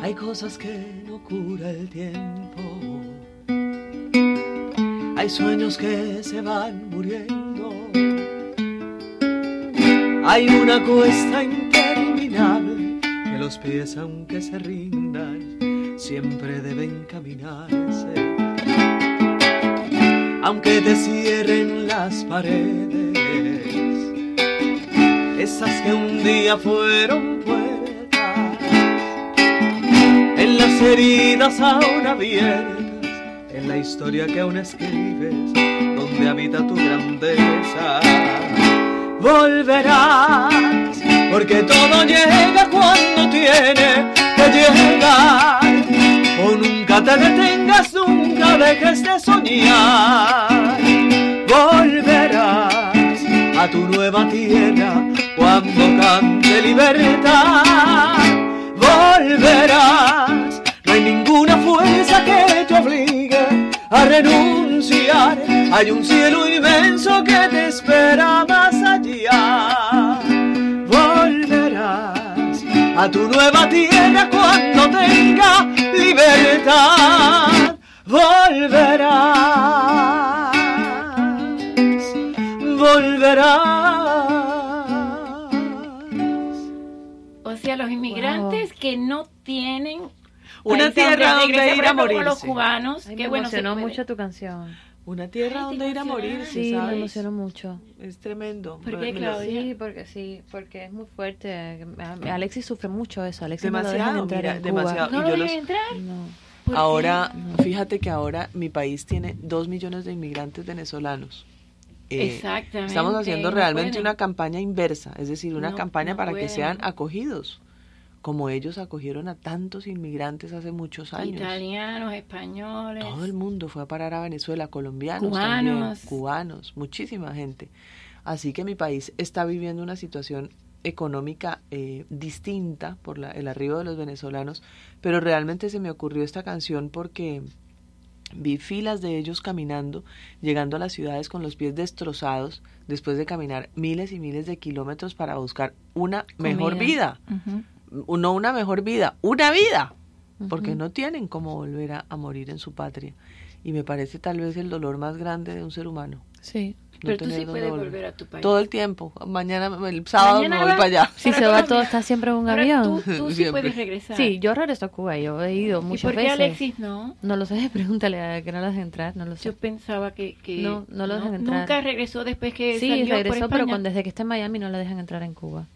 Hay cosas que no cura el tiempo. Hay sueños que se van muriendo. Hay una cuesta interminable que los pies, aunque se rindan, siempre deben caminarse. Aunque te cierren las paredes, esas que un día fueron puertas, en las heridas aún abiertas, la historia que aún escribes, donde habita tu grandeza. Volverás, porque todo llega cuando tiene que llegar. O nunca te detengas, nunca dejes de soñar. Volverás a tu nueva tierra cuando cante libertad. Volverás, no hay ninguna fuerza que te obligue a renunciar. Hay un cielo inmenso que te espera más allá. Volverás a tu nueva tierra cuando tenga libertad. Volverás. Volverás. O sea, los inmigrantes que no tienen Una país tierra donde ir a morirse. los cubanos, Ay, qué me bueno emocionó mucho tu canción. Una tierra Ay, donde ir a morir. Sí, ¿sabes? me emocionó mucho. Es tremendo. ¿Por qué, Claudia? Sí, porque sí, porque es muy fuerte. Alexis sufre mucho eso. Alexis no lo Demasiado, dejan entrar mira, en Cuba. demasiado. ¿No Y lo yo dejan los- entrar? No. Ahora, fíjate que ahora mi país tiene dos millones de inmigrantes venezolanos. Eh, Exactamente, Estamos haciendo no realmente una campaña inversa, es decir, una No, campaña no para pueden. que sean acogidos, como ellos acogieron a tantos inmigrantes hace muchos años. Italianos, españoles. Todo el mundo fue a parar a Venezuela, colombianos Cubanos. también, cubanos, muchísima gente. Así que mi país está viviendo una situación económica eh, distinta por la- el arribo de los venezolanos, pero realmente se me ocurrió esta canción porque vi filas de ellos caminando, llegando a las ciudades con los pies destrozados, después de caminar miles y miles de kilómetros para buscar una mejor vida. No una mejor vida, una vida, porque Ujú. no tienen cómo volver a, a morir en su patria. Y me parece tal vez el dolor más grande de un ser humano. Sí. Pero tú sí puedes volver a tu país. Todo el tiempo. Mañana, el sábado Mañana me voy va- para allá. Si se va todo, está siempre en un Ahora, avión. Tú, tú sí Siempre. puedes regresar. Sí, yo regreso a Cuba, yo he ido ¿Y muchas por qué veces. Alexis no? No lo sé, pregúntale a que no lo dejen entrar, no lo sé. Yo pensaba que, que No, no lo dejan entrar. Nunca regresó después que Sí, salió regresó, por pero con- desde que está en Miami no lo dejan entrar en Cuba.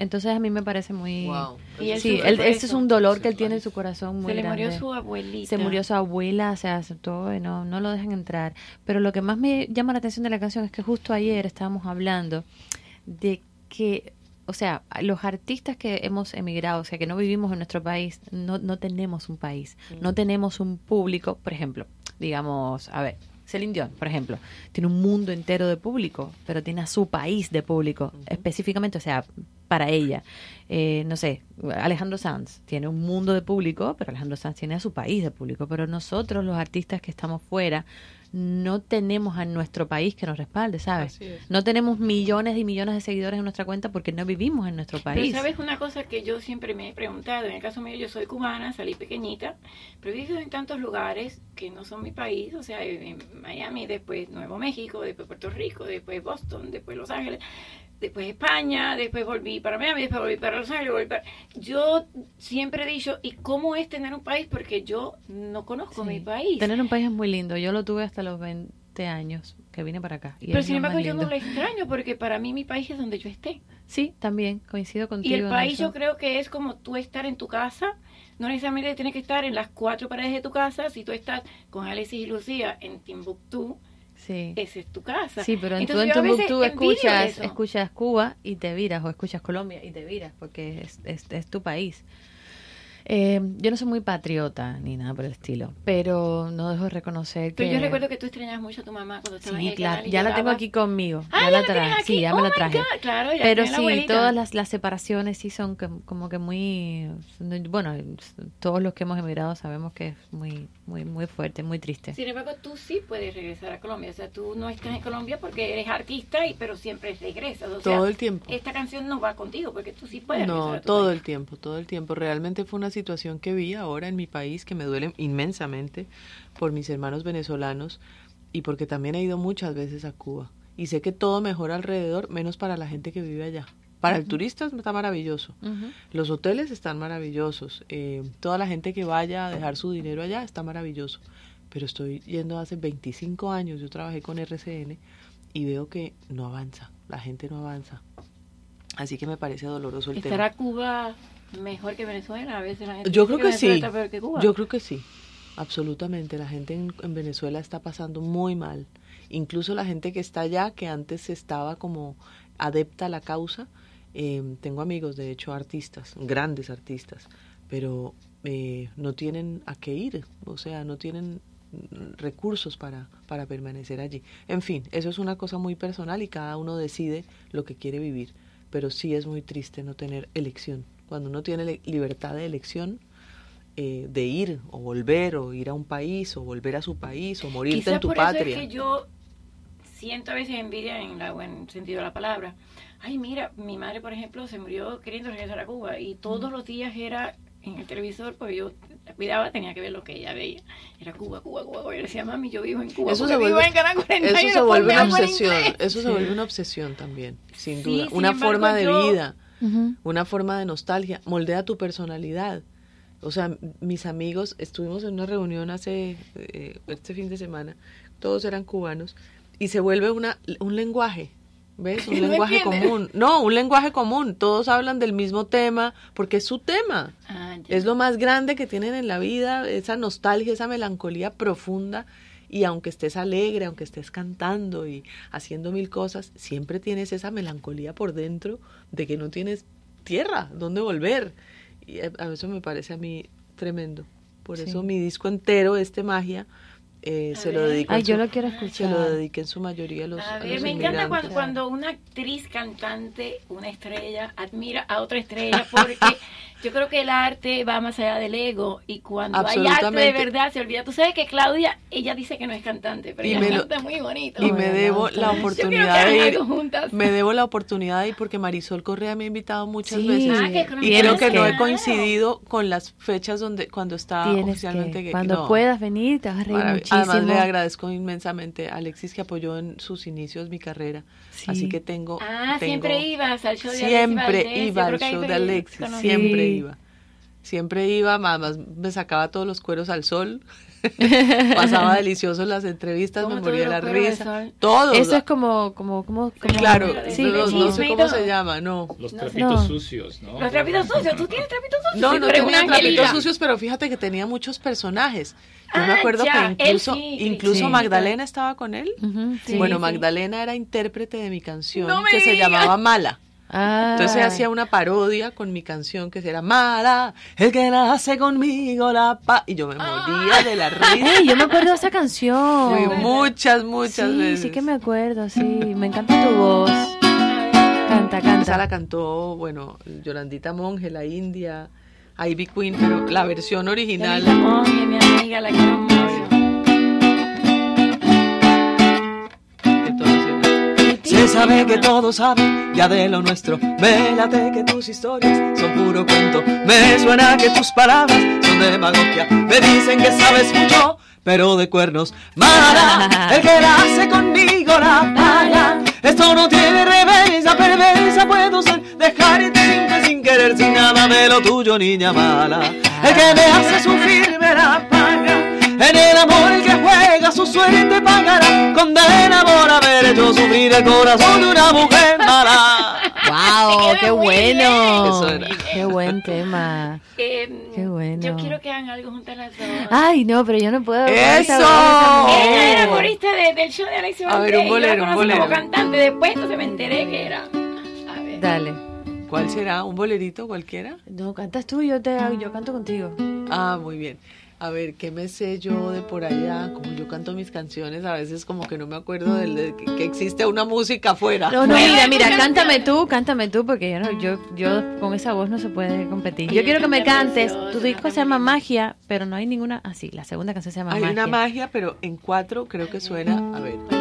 Entonces a mí me parece muy... Wow. Y él Sí, él, ese es un dolor que él tiene en su corazón muy Se le grande. murió su abuelita. Se murió su abuela, o sea, se- todo, y no, no lo dejan entrar. Pero lo que más me llama la atención de la canción es que justo ayer estábamos hablando de que, o sea, los artistas que hemos emigrado, o sea, que no vivimos en nuestro país, no, no tenemos un país, no tenemos un público, por ejemplo, digamos, a ver, Celine Dion, por ejemplo, tiene un mundo entero de público, pero tiene a su país de público, específicamente, o sea, para ella. Eh, no sé, Alejandro Sanz tiene un mundo de público, pero Alejandro Sanz tiene a su país de público, pero nosotros los artistas que estamos fuera no tenemos a nuestro país que nos respalde, ¿sabes? No tenemos millones y millones de seguidores en nuestra cuenta porque no vivimos en nuestro Pero país. sabes una cosa que yo siempre me he preguntado, en el caso mío yo soy cubana, salí pequeñita, pero he vivido en tantos lugares que no son mi país, o sea, en Miami, después Nuevo México, después Puerto Rico, después Boston, después Los Ángeles, después España, después volví para Miami, después volví para Los Ángeles, volví para... Yo siempre he dicho, ¿y cómo es tener un país? Porque yo no conozco mi país. Tener un país es muy lindo. Yo lo tuve hasta los 20 años que vine para acá. y Pero sin embargo yo no lo extraño porque para mí mi país es donde yo esté. Sí, también coincido contigo. Y el en país yo creo que es como tú estar en tu casa, no necesariamente tienes que estar en las cuatro paredes de tu casa, si tú estás con Alexis y Lucía en Timbuktu, Sí. esa es tu casa. Sí, pero en tú Entonces, en a veces Timbuktu escuchas, escuchas Cuba y te viras, o escuchas Colombia y te viras, porque es, es, es tu país. Eh, yo no soy muy patriota ni nada por el estilo, pero no dejo de reconocer que... Pero yo recuerdo que tú extrañabas mucho a tu mamá cuando estabas en Sí, el claro, canal y ya la tengo aquí conmigo. Ah, ya ¿ya la la traje. aquí? Sí, ya Oh me la traje. Claro, ya Pero la sí, abuelita. todas las, las separaciones sí son que- como que muy. Bueno, todos los que hemos emigrado sabemos que es muy, muy, muy fuerte, muy triste. Sin embargo, tú sí puedes regresar a Colombia. O sea, tú no estás en Colombia porque eres artista, y pero siempre regresas. O sea, Todo el tiempo. Esta canción no va contigo porque tú sí puedes regresar No, a tu todo país. el tiempo, todo el tiempo. Realmente fue una situación que vi ahora en mi país que me duele inmensamente por mis hermanos venezolanos y porque también he ido muchas veces a Cuba. Y sé que todo mejora alrededor, menos para la gente que vive allá. Para el turista está maravilloso. Los hoteles están maravillosos. eh, toda la gente que vaya a dejar su dinero allá está maravilloso. Pero estoy yendo hace 25 años, yo trabajé con RCN y veo que no avanza, la gente no avanza. Así que me parece doloroso el tema. ¿Estará Cuba mejor que Venezuela? A veces la gente Yo creo que sí. está peor que Cuba. Yo creo que sí. Absolutamente. La gente en, en Venezuela está pasando muy mal. Incluso la gente que está allá, que antes estaba como adepta a la causa. eh, tengo amigos, de hecho, artistas, grandes artistas, pero eh, no tienen a qué ir. O sea, no tienen mm, recursos para, para permanecer allí. En fin, eso es una cosa muy personal y cada uno decide lo que quiere vivir. Pero sí es muy triste no tener elección. Cuando uno tiene libertad de elección, eh, de ir o volver o ir a un país o volver a su país o morirte Quizá en tu por patria. eso es que yo siento a veces envidia en el buen sentido de la palabra. Ay, mira, mi madre, por ejemplo, se murió queriendo regresar a Cuba y todos los días era en el televisor, porque yo la cuidaba, tenía que ver lo que ella veía. Era Cuba, Cuba, Cuba. Yo le decía, mami, yo vivo en Cuba. Eso se vivo vuelve, en Canal 41, eso se vuelve una obsesión. Eso se vuelve una obsesión también, sin Sí, duda. sin una embargo, forma de yo- vida, Una forma de nostalgia. Moldea tu personalidad. O sea, mis amigos, estuvimos en una reunión hace, eh, este fin de semana, todos eran cubanos, y se vuelve una, un lenguaje. ¿Ves? Un No lenguaje común. No, un lenguaje común. Todos hablan del mismo tema porque es su tema. Ah. Es lo más grande que tienen en la vida, esa nostalgia, esa melancolía profunda. Y aunque estés alegre, aunque estés cantando y haciendo mil cosas, siempre tienes esa melancolía por dentro de que no tienes tierra, dónde volver. Y a eso me parece a mí tremendo. Por Sí. eso mi disco entero, este Magia, eh, se lo dedico. Ay, en yo su- lo quiero Se lo escuchar. dediqué en su mayoría a los, A a ver, los me encanta cuando, cuando una actriz cantante, una estrella, admira a otra estrella, porque yo creo que el arte va más allá del ego y cuando hay arte de verdad se olvida. Tú sabes que Claudia, ella dice que no es cantante, pero Y ella me lo- canta muy bonito. Y me debo la oportunidad de ir. Me debo la oportunidad de ir porque Marisol Correa me ha invitado muchas Sí. veces. Ah, que Y creo que no he coincidido con las fechas donde cuando está Tienes oficialmente que, gay. cuando No. puedas venir, te vas a reír Marav- muchísimo. Además le agradezco inmensamente a Alexis que apoyó en sus inicios mi carrera. Así que tengo... Ah, tengo- siempre ibas al show de Alexis Siempre iba al show de Alexis, siempre. Iba. Siempre iba, además me sacaba todos los cueros al sol. Pasaba delicioso las entrevistas, me ¿Cómo moría la risa. Todo. Eso es como, como, como, como Claro, sí, no, no sí. sé cómo se llama, no. Los trapitos sucios, ¿no? Los trapitos sucios, tú tienes trapitos sucios. No, no tenía trapitos sucios, pero fíjate que tenía muchos personajes. Yo me Ah, acuerdo ya, que él incluso, sí, incluso sí. Magdalena estaba con él. sí, bueno, sí. Magdalena era intérprete de mi canción No que se llamaba Mala. Ah. Entonces hacía una parodia con mi canción que era Mala, el que nace conmigo la paz. Y yo me moría de la risa. Ey, yo me acuerdo de esa canción. Fui muchas, muchas sí, veces. Sí, que me acuerdo, sí. Me encanta tu voz. Canta, Esa canta. la cantó, bueno, Yolandita Monge, la India, Ivy Queen, pero la versión original. Yolandita Monge, mi amiga, la quiero sabe que todos saben ya de lo nuestro. Vélate que tus historias son puro cuento. Me suena que tus palabras son demagogia. Me dicen que sabes mucho, pero de cuernos. Mala, el que la hace conmigo la paga. Esto no tiene reversa, perversa puedo ser. Dejarte simple sin querer, sin nada de lo tuyo, niña mala. El que me hace sufrir me la. En el amor el que juega su suerte pagará. Condena por haber hecho sufrir el corazón de una mujer mala. ¡Wow! ¡Qué bueno! ¡Qué buen tema! Eh, ¡Qué bueno! Yo quiero que hagan algo juntas las dos. Ay, no, pero yo no puedo. ¡Eso! Ella era corista de- del show de Alexis A ver, un bolero, un bolero. como cantante. Después entonces me enteré que era. Dale. ¿Cuál será? ¿Un bolerito cualquiera? No, cantas tú, yo te yo canto contigo. Ah, muy bien. A ver, ¿qué me sé yo de por allá? Como yo canto mis canciones, a veces como que no me acuerdo del- de, que, que existe una música afuera. No, no, mira, mira, cántame tú, cántame tú, porque yo, no, yo, yo con esa voz no se puede competir. Yo quiero que me cantes. Tu disco se llama Magia, pero no hay ninguna. Ah, sí, la segunda canción se llama Hay Magia. una magia, pero en cuatro creo que suena. A ver.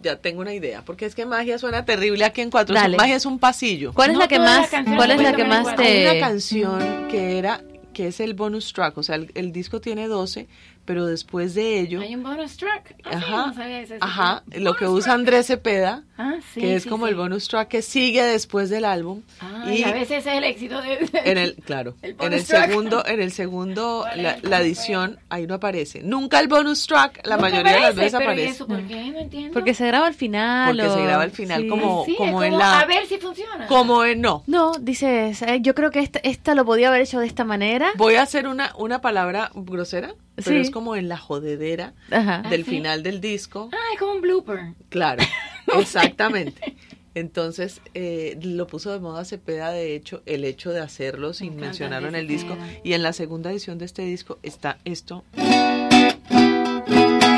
Ya tengo una idea. Porque es que magia suena terrible aquí en cuatro. Dale. Magia es un pasillo. ¿Cuál es la que más, cuál es la que más Hay te una canción que era que es el bonus track, o sea, el, el disco tiene 12, pero después de ello, Hay un bonus track. Ah, sí, Ajá, no sabía ese. ajá, lo que usa Andrés Cepeda, Ah, sí, que es sí, como sí. el bonus track que sigue después del álbum Ah, y y a veces ese es el éxito de. en el claro, El en bonus el track. segundo, en el segundo la, la edición ahí no aparece. Nunca el bonus track, la Nunca mayoría de las aparece, veces pero ¿y aparece. eso por qué? No entiendo. Porque se graba al final. Porque se o- graba al final sí. como Sí, es como en como, la A ver si funciona. como en no. No, dices, eh, yo creo que esta, esta lo podía haber hecho de esta manera. Voy a hacer una, una palabra grosera, pero Sí. es como en la jodedera Ajá. del ¿Ah, sí? final del disco. Ah, es como un blooper. Claro, exactamente. Entonces, eh, lo puso de moda Cepeda, de hecho, el hecho de hacerlo sin mencionarlo en el disco. Y en la segunda edición de este disco está esto.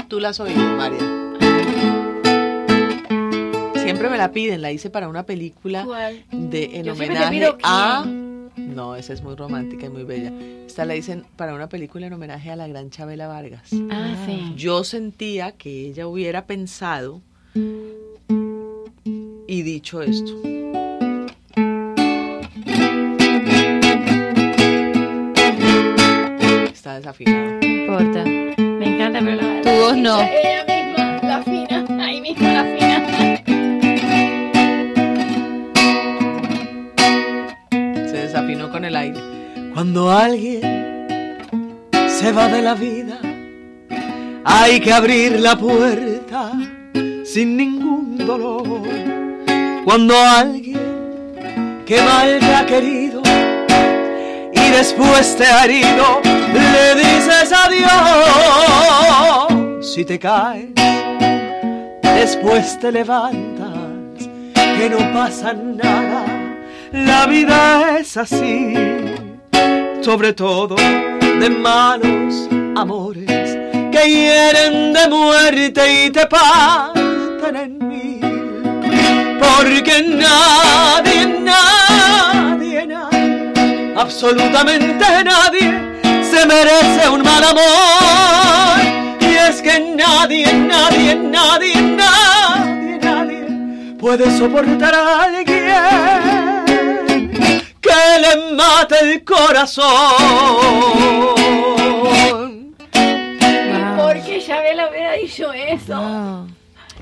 Tú la has oído, María. Siempre me la piden, la hice para una película ¿Cuál? de en Yo homenaje pido a no, esa es muy romántica y muy bella. Esta la dicen para una película en homenaje a la gran Chabela Vargas. Ah, sí. Yo sentía que ella hubiera pensado y dicho esto. Está desafinado. No importa. Me encanta, pero la. Tu voz no. Con el aire. Cuando alguien se va de la vida, hay que abrir la puerta sin ningún dolor. Cuando alguien que mal te ha querido y después te ha herido, le dices adiós. Si te caes, después te levantas, que no pasa nada. La vida es así sobre todo de malos amores que hieren de muerte y te parten en mil. Porque nadie, nadie, nadie, absolutamente nadie se merece un mal amor. Y es que nadie, nadie, nadie, nadie, nadie puede soportar a alguien que que le mate el corazón. ¿Por qué Chabela hubiera dicho eso?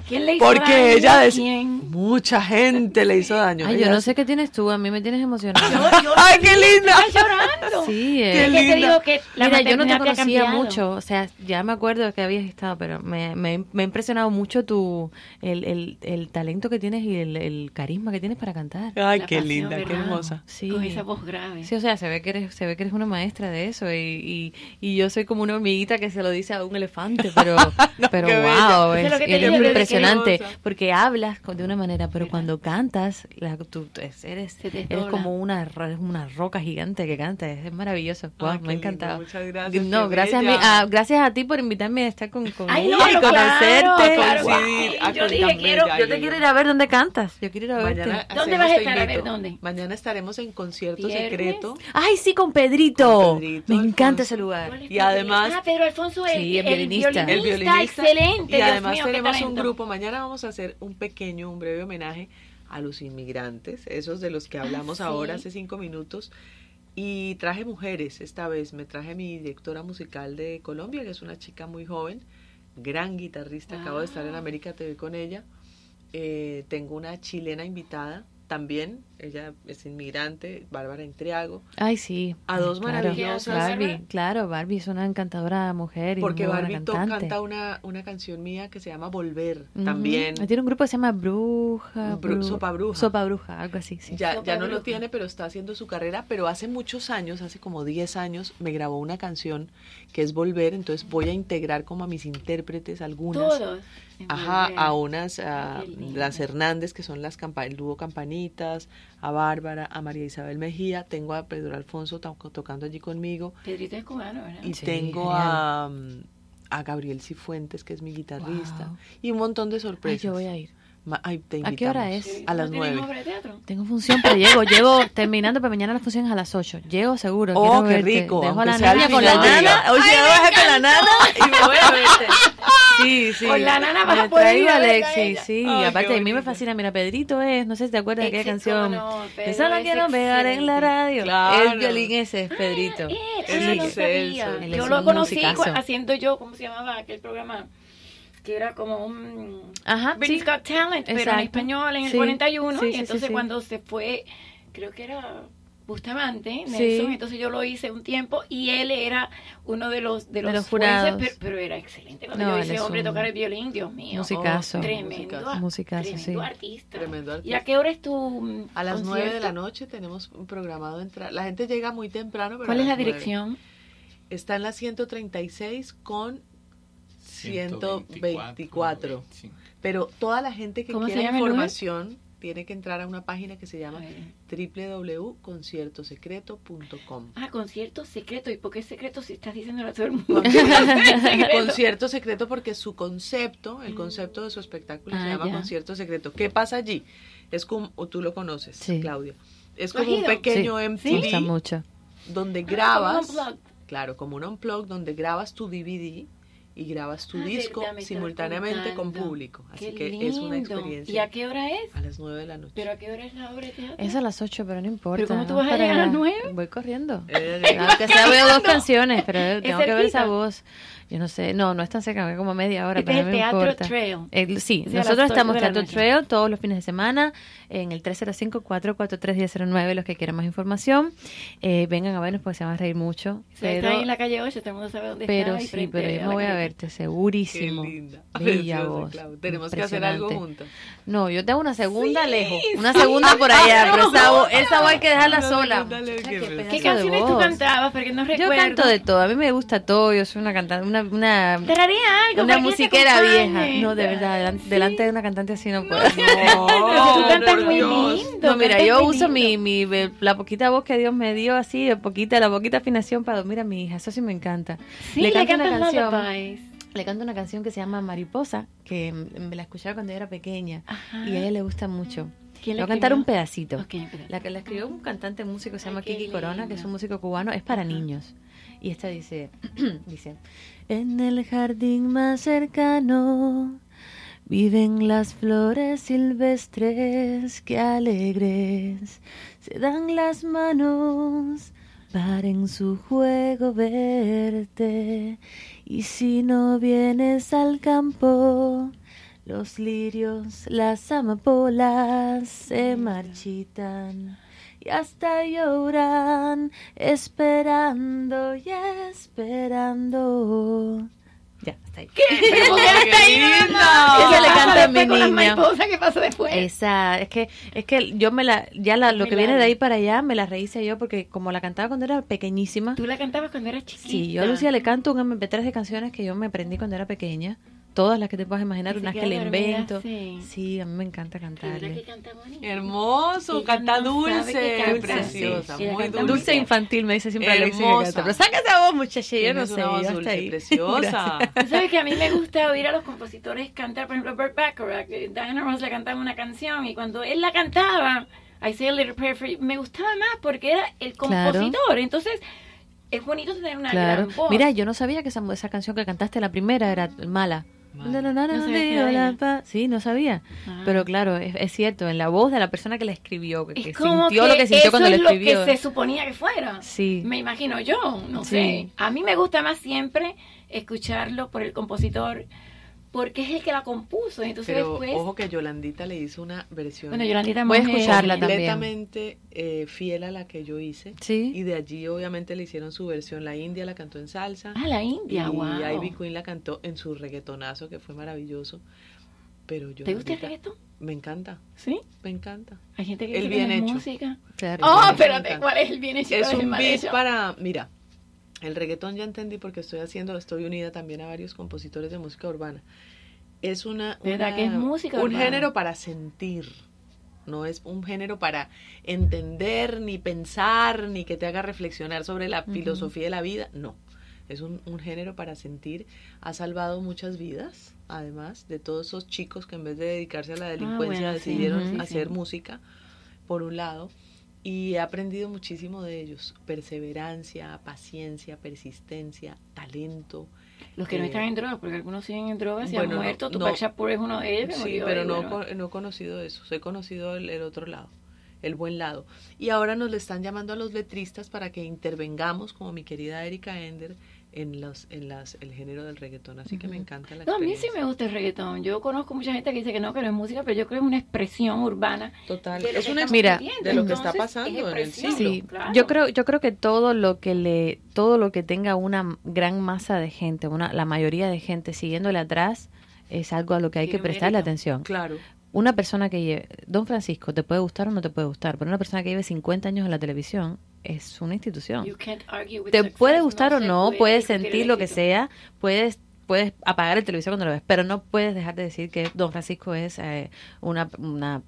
¿Quién le hizo Porque daño? ella decía, ¿Quién? mucha gente le hizo daño. Ay, yo no sé qué tienes tú, a mí me tienes emocionada. ¡Ay, qué linda! Estás llorando. Sí, Es eh. que te digo que la Mira, yo no te conocía mucho, o sea, ya me acuerdo que habías estado, pero me, me, me ha impresionado mucho tu el, el, el talento que tienes y el, el carisma que tienes para cantar. Ay, La qué pasión, linda, qué hermosa. Sí. Con esa voz grave. Sí, o sea, se ve que eres, se ve que eres una maestra de eso y, y, y yo soy como una hormiguita que se lo dice a un elefante, pero, pero qué wow, bella. es, Eso es lo que te eres digo, muy que impresionante porque hablas de una manera, pero cuando cantas, la, tú, tú eres, como una, roca gigante que canta, es, maravilloso, wow, Ay, me ha encantado. muchas gracias, No, gracias a, mí, bella. a- gracias a ti por invitarme a estar con, con Ay, no, y conocerte. claro, a Yo dije, quiero. Yo te quiero ir a ver dónde cantas, yo quiero ir a verte. Mañana ¿Dónde vas a Te estar? A ver. ¿dónde? Mañana estaremos en concierto ¿Viernes? secreto. Ay, sí, con Pedrito. Con Pedrito me encanta Alfonso. ese lugar. ¿Cuál es Y además- Ah, Pedro Alfonso, el, Sí, el el violinista. violinista. El violinista. Excelente. Y además mío, tenemos un grupo. Mañana vamos a hacer un pequeño, un breve homenaje a los inmigrantes, esos de los que hablamos sí. ahora hace cinco minutos. Y traje mujeres esta vez. Me traje mi directora musical de Colombia, que es una chica muy joven, gran guitarrista. Acabo de estar en América TV con ella. Eh, tengo una chilena invitada también. Ella es inmigrante, Bárbara Entriago. Ay, sí. A dos Claro. maravillosas. Barbie, claro, Barbie es una encantadora mujer y Porque Barbie canta una, una canción mía que se llama Volver también. Tiene un grupo que se llama Bruja. Bru- Bru- Sopa Bruja. Sopa Bruja, algo así, sí. Ya, Sopa ya no lo tiene, pero está haciendo su carrera. Pero hace muchos años, hace como 10 años, me grabó una canción que es Volver. Entonces voy a integrar como a mis intérpretes algunas. Todos. Ajá, a unas, a las Hernández, que son las campa el dúo Campanitas, a Bárbara, a María Isabel Mejía, tengo a Pedro Alfonso to- tocando allí conmigo, Pedrito es cubano, ¿verdad? y Sí, tengo genial. a, a Gabriel Cifuentes, que es mi guitarrista, Wow. y un montón de Ay, sorpresas. yo voy a ir. Ay, te ¿A qué hora es? A las ¿No nueve. obra de teatro? Tengo función, pero llego, llego terminando, pero mañana la función es a las 8. Llego seguro. Oh, qué verte. rico, Dejo a la con la nana. día. Oye, Ay, yo me bajé con la nana y me voy a verte. Sí, sí. Con la nana vas a Me poder Alexis, ella. sí. Ay, aparte, a mí me fascina. Mira, Pedrito es, no sé si te acuerdas de aquella canción. no, Pedro Eso lo es quiero pegar en la radio. Claro. El violín ese es Pedrito. Él, ah, no excelso. sabía. Yo lo conocí haciendo yo, ¿cómo se llamaba aquel programa? Que era como un... Ajá, Britain's sí. Got Talent, pero en Exacto. español en el Sí, 41. sí, y sí, entonces sí, sí. cuando se fue, creo que era Bustamante, Sí. Nelson, entonces yo lo hice un tiempo y él era uno de los de los, los jueces, jurados. pero, pero era excelente. Cuando No, yo él vi ese es hombre un tocar el violín, Dios mío. musicazo. Oh, tremendo. Musicazo. Tremendo sí. artista. Tremendo ¿Y a qué hora es tu mm, A las nueve de la noche tenemos un programado entrar. La gente llega muy temprano, pero ¿Cuál es la dirección? Está en la 136 con 124. 124. Sí. Pero toda la gente que ¿Cómo se quiera información tiene que entrar a una página que se llama www.conciertosecreto.com. Ah, concierto secreto. ¿Y por qué secreto si estás diciéndolo a todo el mundo? Concierto secreto porque su concepto, el concepto de su espectáculo se Ah, llama ya. concierto secreto. ¿Qué pasa allí? Es como, o tú lo conoces, Sí. Claudia. Es ¿Tú has como un pequeño Sí, MTV donde Ah, grabas, como un unplugged. claro, como un unplug donde grabas tu DVD y grabas tu Ah, disco simultáneamente con público. Así Qué que es una lindo. experiencia. ¿Y a qué hora es? A las 9 de la noche. ¿Pero a qué hora es la obra de teatro? Es a las 8, pero no importa. ¿Pero cómo tú vas a llegar a las allá. nueve? Voy corriendo. Eh, Aunque sea veo dos canciones, pero tengo que ver esa voz. Yo no sé, no, no es tan cerca, es como media hora, Este pero es el me Teatro importa. Trail. Eh, sí, nosotros estamos la Teatro. Trail todos los fines de semana en el 305-443-1009, los que quieran más información. Eh, vengan a vernos porque se van a reír mucho. O sea, Pero, está ahí en la calle 8, todo el mundo sabe dónde pero está. y sí, pero yo me voy a verte, segurísimo. Qué linda. Bella Preciosa, voz. Tenemos que hacer algo impresionante. No, yo tengo una segunda lejos, una segunda por allá, pero esa voz, esa voz hay que dejarla sola. qué qué pena. pedazo ¿Qué de canciones tú cantabas? Porque no Yo recuerdo. canto de todo, a mí me gusta todo, yo soy una cantante, una, una, algo. una musiquera vieja. No, de verdad, delante, delante de una cantante así no puedo. Si tú cantas muy lindo. No, mira, yo uso mi, mi, la poquita voz que Dios me dio así, de poquita, la poquita afinación para dormir a mi hija, eso sí me encanta. Sí, le, canto cantas una canción. Le canto una canción que se llama Mariposa, que me la escuchaba cuando yo era pequeña Ajá. y a ella le gusta mucho. ¿Quién Le voy a cantar un pedacito. La que la escribió un cantante músico se llama Kiki Corona, que es un músico cubano, es para niños. Y esta dice, dice, en el jardín más cercano Viven las flores silvestres que alegres se dan las manos para en su juego verte. Y si no vienes al campo, los lirios, las amapolas se marchitan y hasta lloran, esperando y esperando. Ya, hasta ahí. ¿Qué? ¿Pero qué lindo! Esa le ¿Qué canta a mi mariposas? ¿Qué pasó después? Esa, es que, es que yo me la, ya la, lo Muy que viene de ahí para allá me la rehice yo porque como la cantaba cuando era pequeñísima. Tú la cantabas cuando eras chiquita. Sí, yo a Lucía le canto un MP3 de canciones que yo me aprendí cuando era pequeña. Todas las que te puedas imaginar, unas que le dormida, invento. sí. Sí, a mí me encanta ¿Verdad cantarle. que canta bonito? Hermoso, Ella canta dulce, que canta, preciosa, sí. Muy dulce. Dulce infantil, me dice siempre Alexis que canta. Pero saca esa voz, muchacha, yo no sé. yo hasta dulce, ahí. preciosa. Sabes que a mí me gusta oír a los compositores cantar, por ejemplo, Burt Bacharach, Diana Ross le cantaba una canción y cuando él la cantaba, I Say a Little Prayer for You, me gustaba más porque era el Claro. compositor. Entonces, es bonito tener una Claro. gran voz. Mira, yo no sabía que esa, esa canción que cantaste, la primera, era mala. No sabía la Sí, no sabía. Ah. Pero claro, es, es cierto, en la voz de la persona que la escribió, que, que es sintió que lo que sintió eso cuando la es lo escribió. que se suponía que fuera. Sí. Me imagino yo, no Sí. sé. A mí me gusta más siempre escucharlo por el compositor porque es el que la compuso. Entonces Pero después... ojo que Yolandita le hizo una versión Bueno, Yolandita Voy a escucharla también. completamente eh, fiel a la que yo hice. Sí. Y de allí obviamente le hicieron su versión. La India la cantó en salsa. Ah, la India, y wow. Ivy Queen la cantó en su reggaetonazo, que fue maravilloso. Pero yo ¿Te gusta el reggaetón? Me encanta, ¿Sí? me encanta. Hay gente que El bien hecho. música. Claro. Oh, espérate. ¿cuál es el bien hecho? Es ¿Cuál el un beat para, mira, el reggaetón ya entendí porque estoy haciendo, estoy unida también a varios compositores de música urbana. Es una, ¿Verdad una- que es música un urbana? género para sentir. No es un género para entender, ni pensar, ni que te haga reflexionar sobre la filosofía de la vida. No. Es un, un género para sentir. Ha salvado muchas vidas, además, de todos esos chicos que en vez de dedicarse a la delincuencia Ah, bueno, sí. decidieron hacer sí. música, por un lado. Y he aprendido muchísimo de ellos. Perseverancia, paciencia, persistencia, talento. Los que no están en drogas, porque algunos siguen en drogas y bueno, han no, muerto. no. Tupac Shakur es uno de ellos. Sí, pero no, no he conocido eso. He conocido el, el otro lado, el buen lado. Y ahora nos le están llamando a los letristas para que intervengamos, como mi querida Erika Ender, en los, en las, el género del reggaetón. Así que me encanta la No, a mí sí me gusta el reggaetón. Yo conozco mucha gente que dice que no, que no es música, pero yo creo que es una expresión urbana. Total. Es una Mira, de lo que está pasando es en el siglo. Sí, claro. yo creo, yo creo que todo lo que le, todo lo que tenga una gran masa de gente, una, la mayoría de gente siguiéndole atrás, es algo a lo que hay que prestarle mérito. atención. Claro. Una persona que lleve, Don Francisco, te puede gustar o no te puede gustar, pero una persona que lleve 50 años en la televisión es una institución. Te puede gustar o no, puede puedes sentir lo que sea, puedes puedes apagar el televisor cuando lo ves, pero no puedes dejar de decir que Don Francisco es eh, una, una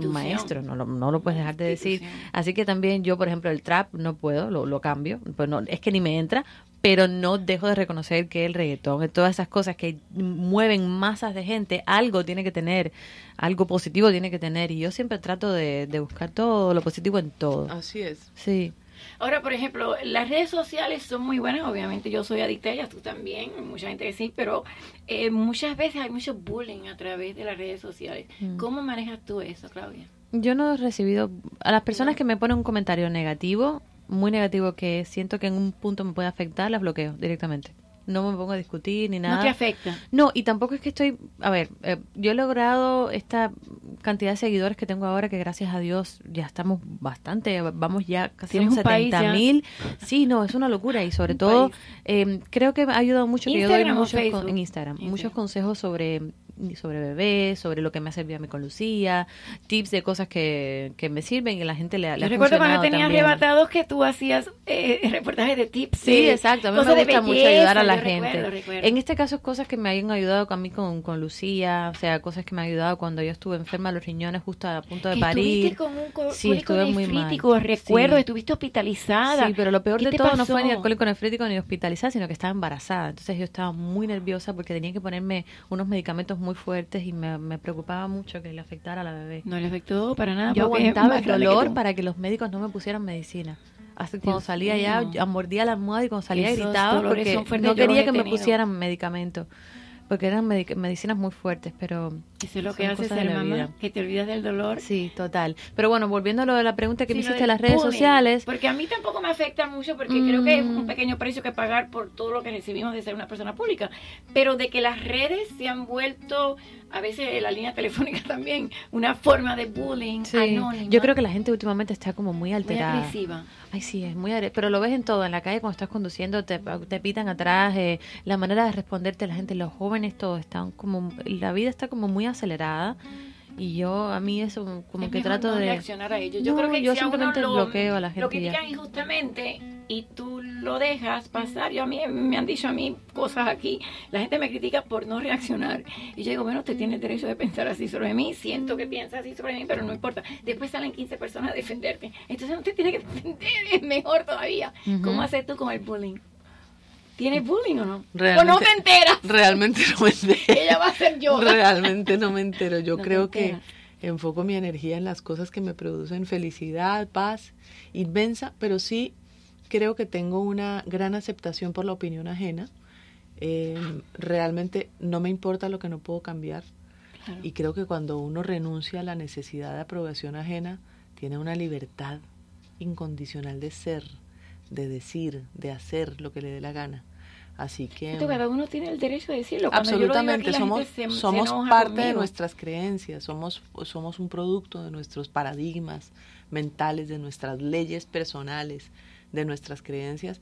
un maestro, no lo, no lo puedes dejar de decir. Así que también yo, por ejemplo, el trap no puedo, lo, lo cambio, pues no, es que ni me entra, pero no dejo de reconocer que el reggaetón, todas esas cosas que mueven masas de gente, algo tiene que tener, algo positivo tiene que tener, y yo siempre trato de, de buscar todo lo positivo en todo. Así es. Sí. Ahora, por ejemplo, las redes sociales son muy buenas, obviamente yo soy adicta a ellas, tú también, mucha gente que sí, pero eh, muchas veces hay mucho bullying a través de las redes sociales. Mm. ¿Cómo manejas tú eso, Claudia? Yo no he recibido a las personas que me ponen un comentario negativo, muy negativo que siento que en un punto me puede afectar, las bloqueo directamente. No me pongo a discutir ni nada. ¿No te afecta? No, y tampoco es que estoy, a ver, eh, yo he logrado esta cantidad de seguidores que tengo ahora que gracias a Dios ya estamos bastante, vamos ya casi a Tienes los un país 70 ya. mil. Sí, no, es una locura y sobre Un todo eh, creo que me ha ayudado mucho que yo doy ¿Instagram muchos con- en Instagram, muchos Instagram. consejos sobre sobre bebés, sobre lo que me ha servido a mí con Lucía, tips de cosas que, que me sirven y la gente le, le Yo ha recuerdo cuando tenías también. arrebatados que tú hacías eh, reportajes de tips. Sí, de exacto. A mí me gusta mucho ayudar a la gente. recuerdo, recuerdo. En este caso, cosas que me hayan ayudado a mí con, con Lucía, o sea, cosas que me han ayudado cuando yo estuve enferma de los riñones justo a punto de Que parir. Con un Sí, estuve muy mal. recuerdo, Sí. estuviste hospitalizada. Sí, pero lo peor ¿Qué de todo no fue ni alcohólico nefrítico ni hospitalizada, sino que estaba embarazada. Entonces yo estaba muy nerviosa porque tenía que ponerme unos medicamentos muy fuertes y me, me preocupaba mucho que le afectara a la bebé. No le afectó para nada. Yo aguantaba el que dolor para que los médicos no me pusieran medicina. Hasta cuando salía mío. ya, mordía la almohada y cuando salía Esos gritaba porque no quería que me pusieran medicamento. porque eran medic- medicinas muy fuertes, pero... Eso es lo son que hace ser la mamá, vida. que te olvidas del dolor. Sí, total. Pero bueno, volviendo a lo de la pregunta que Sí, me hiciste en las redes sociales, Porque a mí tampoco me afecta mucho porque creo que es Mm. un pequeño precio que pagar por todo lo que recibimos de ser una persona pública. Pero de que las redes se han vuelto, a veces la línea telefónica también, una forma de bullying Sí, anónima. yo creo que la gente últimamente está como muy muy alterada. agresiva. Ay, sí, es muy agre- Pero lo ves en todo, en la calle cuando estás conduciendo, te, te pitan atrás, eh, la manera de responderte la gente, los jóvenes, todos están como, la vida está como muy acelerada y yo, a mí eso como Es que trato no de... reaccionar a ello. Yo No, creo que yo si a uno simplemente lo, bloqueo a la lo gente ya. critican injustamente y tú lo dejas pasar. Yo a mí me han dicho a mí cosas aquí. La gente me critica por no reaccionar. Y yo digo, bueno, usted tiene derecho de pensar así sobre mí. Siento que piensa así sobre mí, pero no importa. Después salen 15 personas a defenderte. Entonces no te tiene que defender. Mejor todavía. Ujú. ¿Cómo haces tú con el bullying? ¿Tienes bullying o no? ¿O Realmente- no te enteras? Realmente no me entero. Ella va a ser yo. Realmente no me entero. Yo No creo que enfoco mi energía en las cosas que me producen felicidad, paz, inmensa, pero sí creo que tengo una gran aceptación por la opinión ajena. Eh, realmente no me importa lo que no puedo cambiar. Claro. Y creo que cuando uno renuncia a la necesidad de aprobación ajena, tiene una libertad incondicional de ser, de decir, de hacer lo que le dé la gana. Así que... Esto cada uno tiene el derecho de decirlo. Cuando yo lo digo Absolutamente, aquí, somos, se- somos parte de nuestras creencias, somos, somos un producto de nuestros paradigmas mentales, de nuestras leyes personales, de nuestras creencias,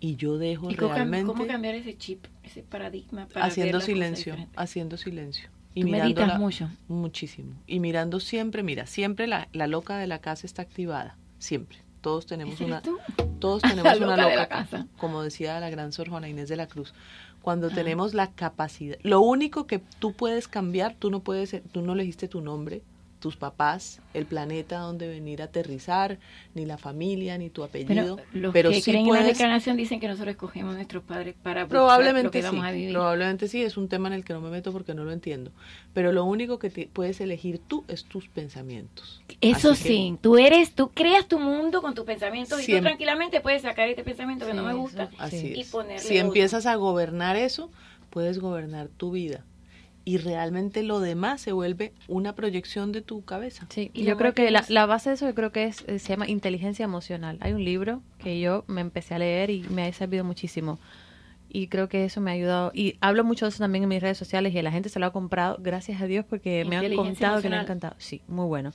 y yo dejo ¿Y realmente cómo cambiar ese chip, ese paradigma para haciendo silencio, haciendo silencio. Tú meditas mucho. Muchísimo. Y mirando siempre, mira, siempre la, la loca de la casa está activada, siempre. Todos tenemos ¿Esa una tú? todos tenemos una loca de la casa. como decía la gran Sor Juana Inés de la Cruz. Cuando Ah. tenemos la capacidad, lo único que tú puedes cambiar, tú no puedes, tú no elegiste tu nombre, tus papás, el planeta donde venir a aterrizar, ni la familia, ni tu apellido, Pero los pero que sí creen en la reencarnación dicen que nosotros escogemos a nuestros padres para buscar lo Probablemente que sí, vamos a vivir. probablemente sí, es un tema en el que no me meto porque no lo entiendo. Pero lo único que te- puedes elegir tú es tus pensamientos. Eso Así que- sí, tú eres, tú creas tu mundo con tus pensamientos y tú tranquilamente puedes sacar este pensamiento que no me gusta Así y es. ponerle Si otro. empiezas a gobernar eso, puedes gobernar tu vida. Y realmente lo demás se vuelve una proyección de tu cabeza. Sí, Y yo creo que la, la base de eso yo creo que es, eh, se llama inteligencia emocional. Hay un libro que yo me empecé a leer y me ha servido muchísimo. Y creo que eso me ha ayudado. Y hablo mucho de eso también en mis redes sociales y la gente se lo ha comprado, gracias a Dios, porque me han contado que le ha encantado. Sí, muy bueno.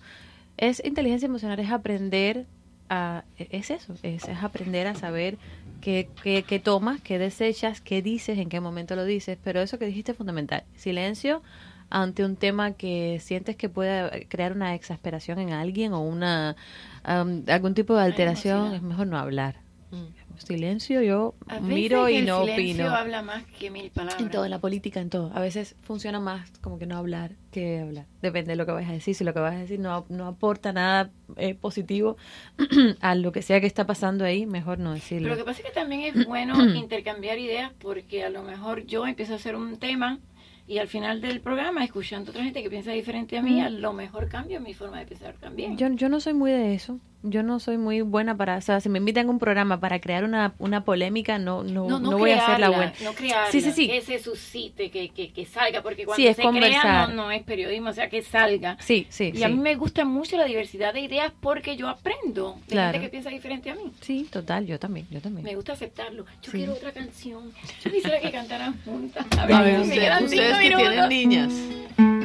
Es inteligencia emocional, es aprender a... Es eso, es, es aprender a saber qué, qué, qué tomas, qué desechas, qué dices, en qué momento lo dices. Pero eso que dijiste es fundamental. Silencio ante un tema que sientes que puede crear una exasperación en alguien o una am, algún tipo de alteración, es mejor no hablar. Mm. Silencio, yo A veces miro y el no silencio opino. habla más que mil palabras. En todo, en la política, en todo. A veces funciona más como que no hablar que hablar. Depende de lo que vayas a decir. Si lo que vas a decir no, no aporta nada eh, positivo a lo que sea que está pasando ahí, mejor no decirlo. Pero lo que pasa es que también es bueno intercambiar ideas porque a lo mejor yo empiezo a hacer un tema y al final del programa, escuchando a otra gente que piensa diferente a mí, a lo mejor cambio mi forma de pensar también. Yo, yo no soy muy de eso. Yo no soy muy buena para, o sea, si me invitan a un programa para crear una, una polémica, no, no, no, no, no voy a hacer la buena. No crearla, Sí, sí, sí. que se suscite, que, que, que salga, porque cuando Sí, es se crea conversar. no, no es periodismo, o sea, que salga. Sí, sí, Y sí. a mí me gusta mucho la diversidad de ideas porque yo aprendo de Claro. gente que piensa diferente a mí. Sí, total, yo también, yo también. Me gusta aceptarlo. Yo Sí. quiero otra canción. Yo quisiera que cantaran juntas. A A ver, si usted- ustedes que tienen niñas,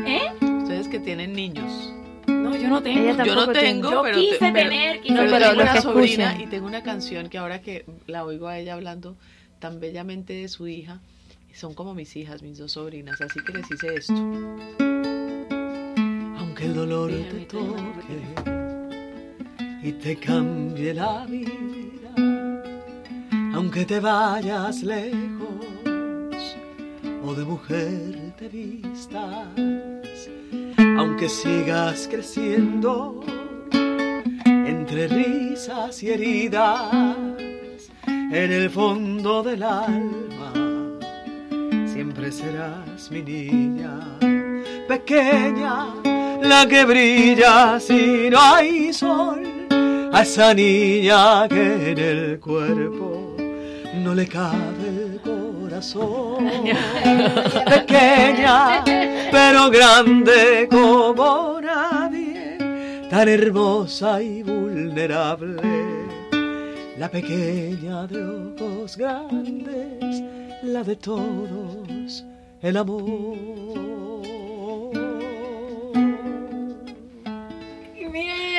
¿Eh? ustedes que tienen niños. No, yo no tengo. Ella Yo no tengo, Yo pero, quise te- pero- tener, quise pero No, pero tengo una sobrina escuchan. y tengo una canción que ahora que la oigo a ella hablando tan bellamente de su hija, son como mis hijas, mis dos sobrinas, así que les hice esto. Aunque el dolor te Déjame, déjame, toque y te cambie la vida, aunque te vayas lejos de mujer te vistas, aunque sigas creciendo entre risas y heridas en el fondo del alma, siempre serás mi niña pequeña, la que brilla si no hay sol, a esa niña que en el cuerpo no le cabe el corazón. Pequeña, pero grande como nadie, tan hermosa y vulnerable. La pequeña de ojos grandes, la de todos, el amor.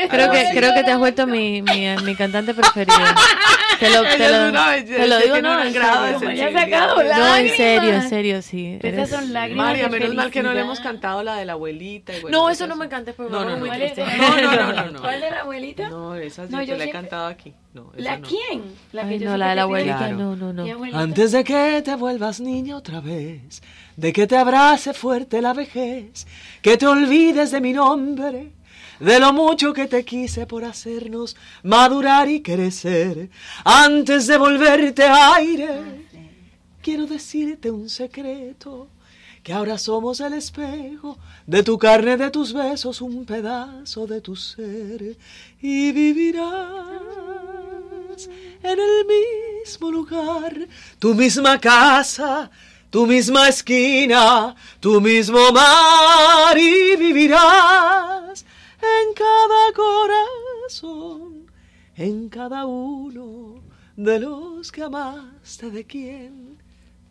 Creo que, creo que te has vuelto mi, mi, mi cantante preferida. Te lo, te lo, es una belleza, te lo digo, no, en grado de serio. sensibilidad. No, en serio, en serio, sí. Esas son lágrimas María, menos mal que no le hemos cantado la de la abuelita. No, eso no me son- cantes, porque No, me no, no. ¿Cuál de la abuelita? No, esa sí No, te yo la he cantado aquí. No, ¿La no. quién? La Ay, yo no, la que de la te abuelita, pide. no, no, no. ¿Qué abuelita? Antes de que te vuelvas niña otra vez, de que te abrace fuerte la vejez, que te olvides de mi nombre, de lo mucho que te quise por hacernos madurar y crecer, antes de volverte aire, quiero decirte un secreto, que ahora somos el espejo de tu carne, de tus besos, un pedazo de tu ser, y vivirás en el mismo lugar, tu misma casa, tu misma esquina, tu mismo mar. Y vivirás en cada corazón, en cada uno de los que amaste, de quien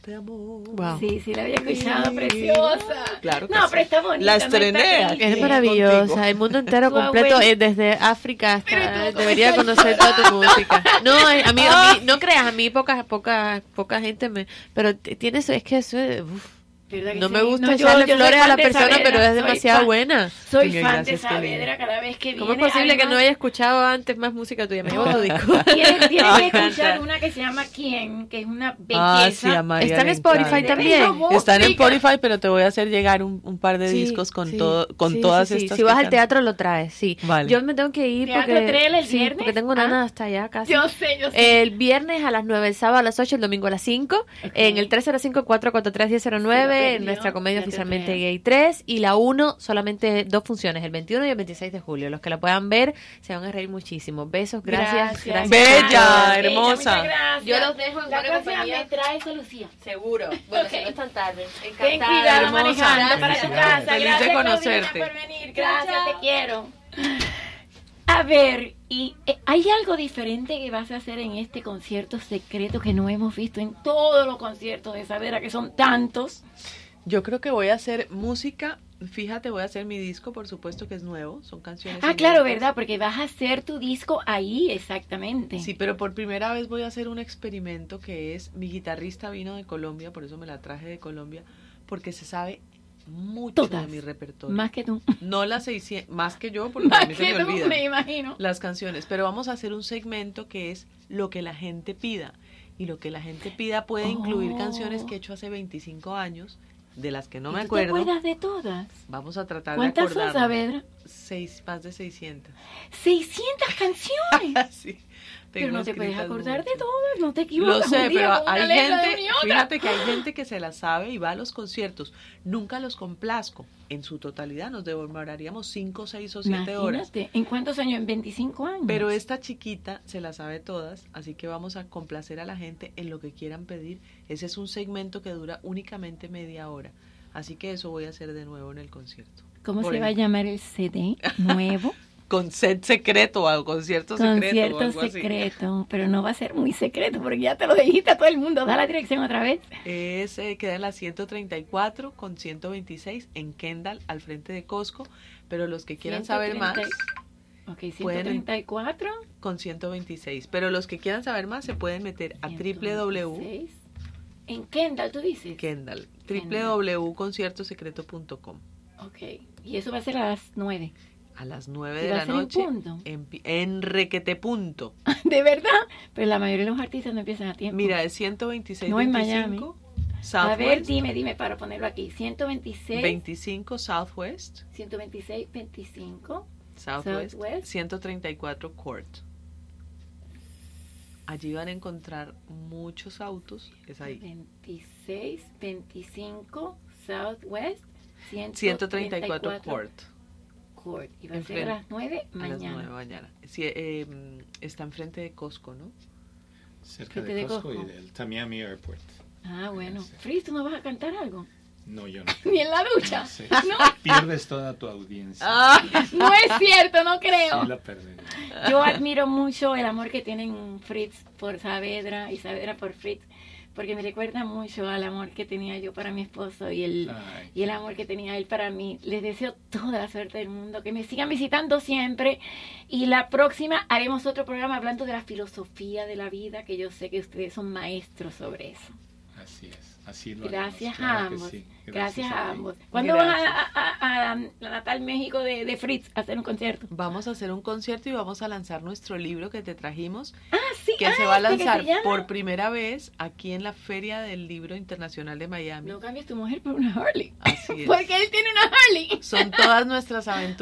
te amó. Wow. Sí, sí, la había escuchado, preciosa. Claro que No, sí. pero está bonita. La estrené. Es maravillosa, el mundo entero completo, eh, desde África hasta debería conocer toda tu música. No, eh, a mí, a mí, no creas, a mí poca, poca, poca gente me, pero t- tiene eso, es que eso es, uf, ¿Verdad que no sí? me gusta No, yo- echarle yo flores a fan la persona, Saavedra, pero es soy demasiado fan. buena. Soy Qué fan de Saavedra cada vez que viene. ¿Cómo es posible que no además- haya escuchado antes más música tuya? Me llevo tu disco. Tienes, tienes Ay, que escuchar una que se llama ¿Quién? Que es una belleza. Ah, sí, a María Está en Spotify encanta. también. Está en. Spotify, pero te voy a hacer llegar un, un par de Sí, discos con, sí, todo, con sí, todas sí, sí. estas. Si vas al teatro lo traes, sí. Vale. Yo me tengo que ir ¿Teatro porque, el sí, viernes? porque tengo Ah. nana hasta allá casi. Yo sé, yo sé. El viernes a las 9, el sábado a las 8, el domingo a las 5, en el 305-443-1009, en nuestra comedia oficialmente gay 3, y la 1 solamente dos funciones, el 21 y el 26 de julio. Los que la puedan ver se van a reír muchísimo. Besos, gracias. Gracias. gracias. Bella, hermosa. gracias. Yo los dejo en La buena compañía. me traes a Lucía. Seguro. Bueno, Ok. si no es tan tarde. Ten Encantada. cuidado hermosa. manejando para tu casa. Feliz de Gracias, Claudina, conocerte. por venir. Gracias, te quiero. A ver, ¿y eh, hay algo diferente que vas a hacer en este concierto secreto que no hemos visto en todos los conciertos de Savera, que son tantos? Yo creo que voy a hacer música. Fíjate, voy a hacer mi disco, por supuesto que es nuevo. Son canciones. Ah, claro. ¿verdad? Porque vas a hacer tu disco ahí, exactamente. Sí, pero por primera vez voy a hacer un experimento que es, mi guitarrista vino de Colombia, por eso me la traje de Colombia, porque se sabe mucho Todas. de mi repertorio. Más que tú. No las 600, más que yo, porque a Más mí se que me tú, olvidan me imagino. las canciones, pero vamos a hacer un segmento que es lo que la gente pida. Y lo que la gente pida puede incluir canciones que he hecho hace 25 años, de las que no me ¿Y tú acuerdo. ¿Te acuerdas de todas? Vamos a tratar de ¿Cuántas son, acordarnos. Saavedra? Seis, más de 600. 600 canciones. sí. Pero no te puedes acordar de muchas. todas, no te Lo equivocas. sé, un día pero hay de gente, fíjate que hay gente que se la sabe y va a los conciertos. Nunca los complazco. En su totalidad nos demoraríamos 5, 6 o 7 horas. ¿en cuántos años? En 25 años. Pero esta chiquita se la sabe todas, así que vamos a complacer a la gente en lo que quieran pedir. Ese es un segmento que dura únicamente media hora. Así que eso voy a hacer de nuevo en el concierto. ¿Cómo Por se va a llamar el CD nuevo? Con set secreto o concierto secreto. Concierto secreto, pero no va a ser muy secreto porque ya te lo dijiste a todo el mundo. Da la dirección otra vez. Es, eh, queda en la 134 con 126 en Kendall, al frente de Costco. Pero los que quieran saber más, 130 Ok, pueden- 134. con 126. Pero los que quieran saber más se pueden meter a www. 126. En Kendall, tú dices. Kendall, Kendall. www.conciertosecreto.com. Ok, y eso va a ser a las 9. A las 9 ¿Y de la ser en noche. punto? En, requete punto. ¿De verdad? Pero la mayoría de los artistas no empiezan a tiempo. Mira, es 126 No en 25 A ver, Southwest. dime, dime para ponerlo aquí. 126. 25 Southwest. 126, 25. Southwest, Southwest. 134 Court. Allí van a encontrar muchos autos. Es ahí. 26, 25, Southwest, 134 Court. Court. Y va a ser a las 9 A las mañana. 9 mañana. Sí, eh, está enfrente de Costco, ¿no? Cerca de de Costco y del Tamiami Airport. Ah, bueno. Fritz, ¿tú no vas a cantar algo? No, yo no. Ni en la ducha. No sé. ¿No? Pierdes toda tu audiencia. Ah, no es cierto, no creo. Sí la. Yo admiro mucho el amor que tienen Fritz por Saavedra y Saavedra por Fritz, porque me recuerda mucho al amor que tenía yo para mi esposo y el, Ay. y el amor que tenía él para mí. Les deseo toda la suerte del mundo, que me sigan visitando siempre y la próxima haremos otro programa hablando de la filosofía de la vida, que yo sé que ustedes son maestros sobre eso. Así es. Así lo Gracias haremos, a ambos. sí. Gracias, a ambos. ¿Cuándo Gracias. a, a- a- a la Natal México de, de Fritz a hacer un concierto? Vamos a hacer un concierto y vamos a lanzar nuestro libro que te trajimos, Ah, sí. que ah, se va a este lanzar llama- por primera vez aquí en la Feria del Libro Internacional de Miami. No cambies tu mujer por una Harley. Así es. Porque él tiene una Harley. Son todas nuestras aventuras